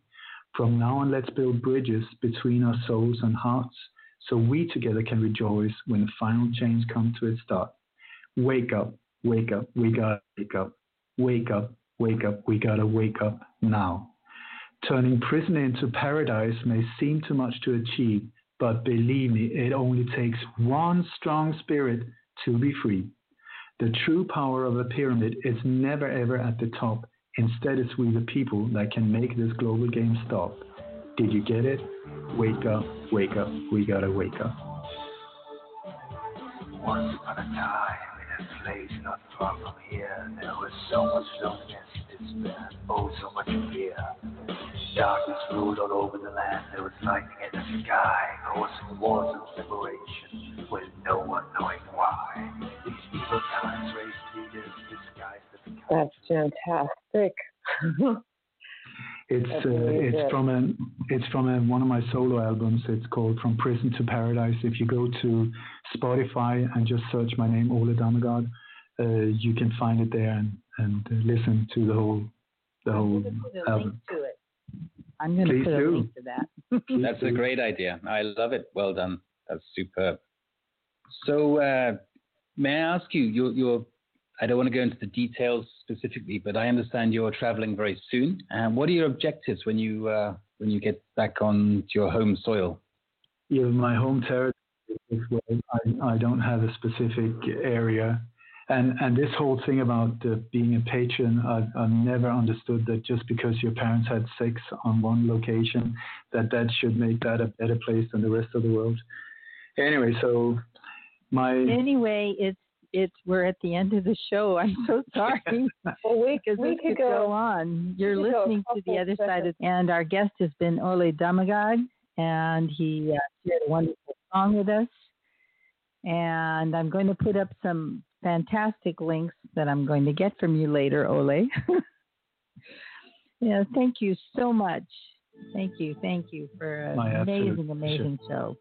From now on, let's build bridges between our souls and hearts so we together can rejoice when the final change comes to its start. Wake up, wake up, we gotta wake up. Wake up, wake up, we gotta wake up now. Turning prison into paradise may seem too much to achieve, but believe me, it only takes one strong spirit to be free. The true power of a pyramid is never ever at the top. Instead, it's we the people that can make this global game stop. Did you get it? Wake up, wake up, we gotta wake up. Once upon a time, in a place not far from here, there was so much loneliness, despair, oh, so much fear. Darkness ruled all over the land, there was lightning in the sky, causing wars and separation, with no one knowing why. These evil times raised leaders disguised That's fantastic. It's uh, it's from a it's from a, one of my solo albums. It's called From Prison to Paradise. If you go to Spotify and just search my name Ole Dammegard, uh, you can find it there and, and listen to the whole the whole album. I'm going to put do. a link to that. (laughs) That's a great idea. I love it. Well done. That's superb. So, uh, may I ask you, your, your, I don't want to go into the details specifically, but I understand you're traveling very soon. And what are your objectives when you uh, when you get back on your home soil? Yeah, my home territory I, I don't have a specific area and and this whole thing about uh, being a patron, I've, I've, never understood that just because your parents had sex on one location, that that should make that a better place than the rest of the world. Anyway, so my anyway, it's it's we're at the end of the show. (laughs) I'm so sorry. (laughs) well, we, because we could could go, go on. You're we could go a listening to the couple other side of, and our guest has been Ole Dammegard, and he uh, shared a wonderful song with us. And I'm going to put up some fantastic links that I'm going to get from you later, Ole. (laughs) yeah, thank you so much. Thank you, thank you for My an absolute amazing, pleasure. amazing show.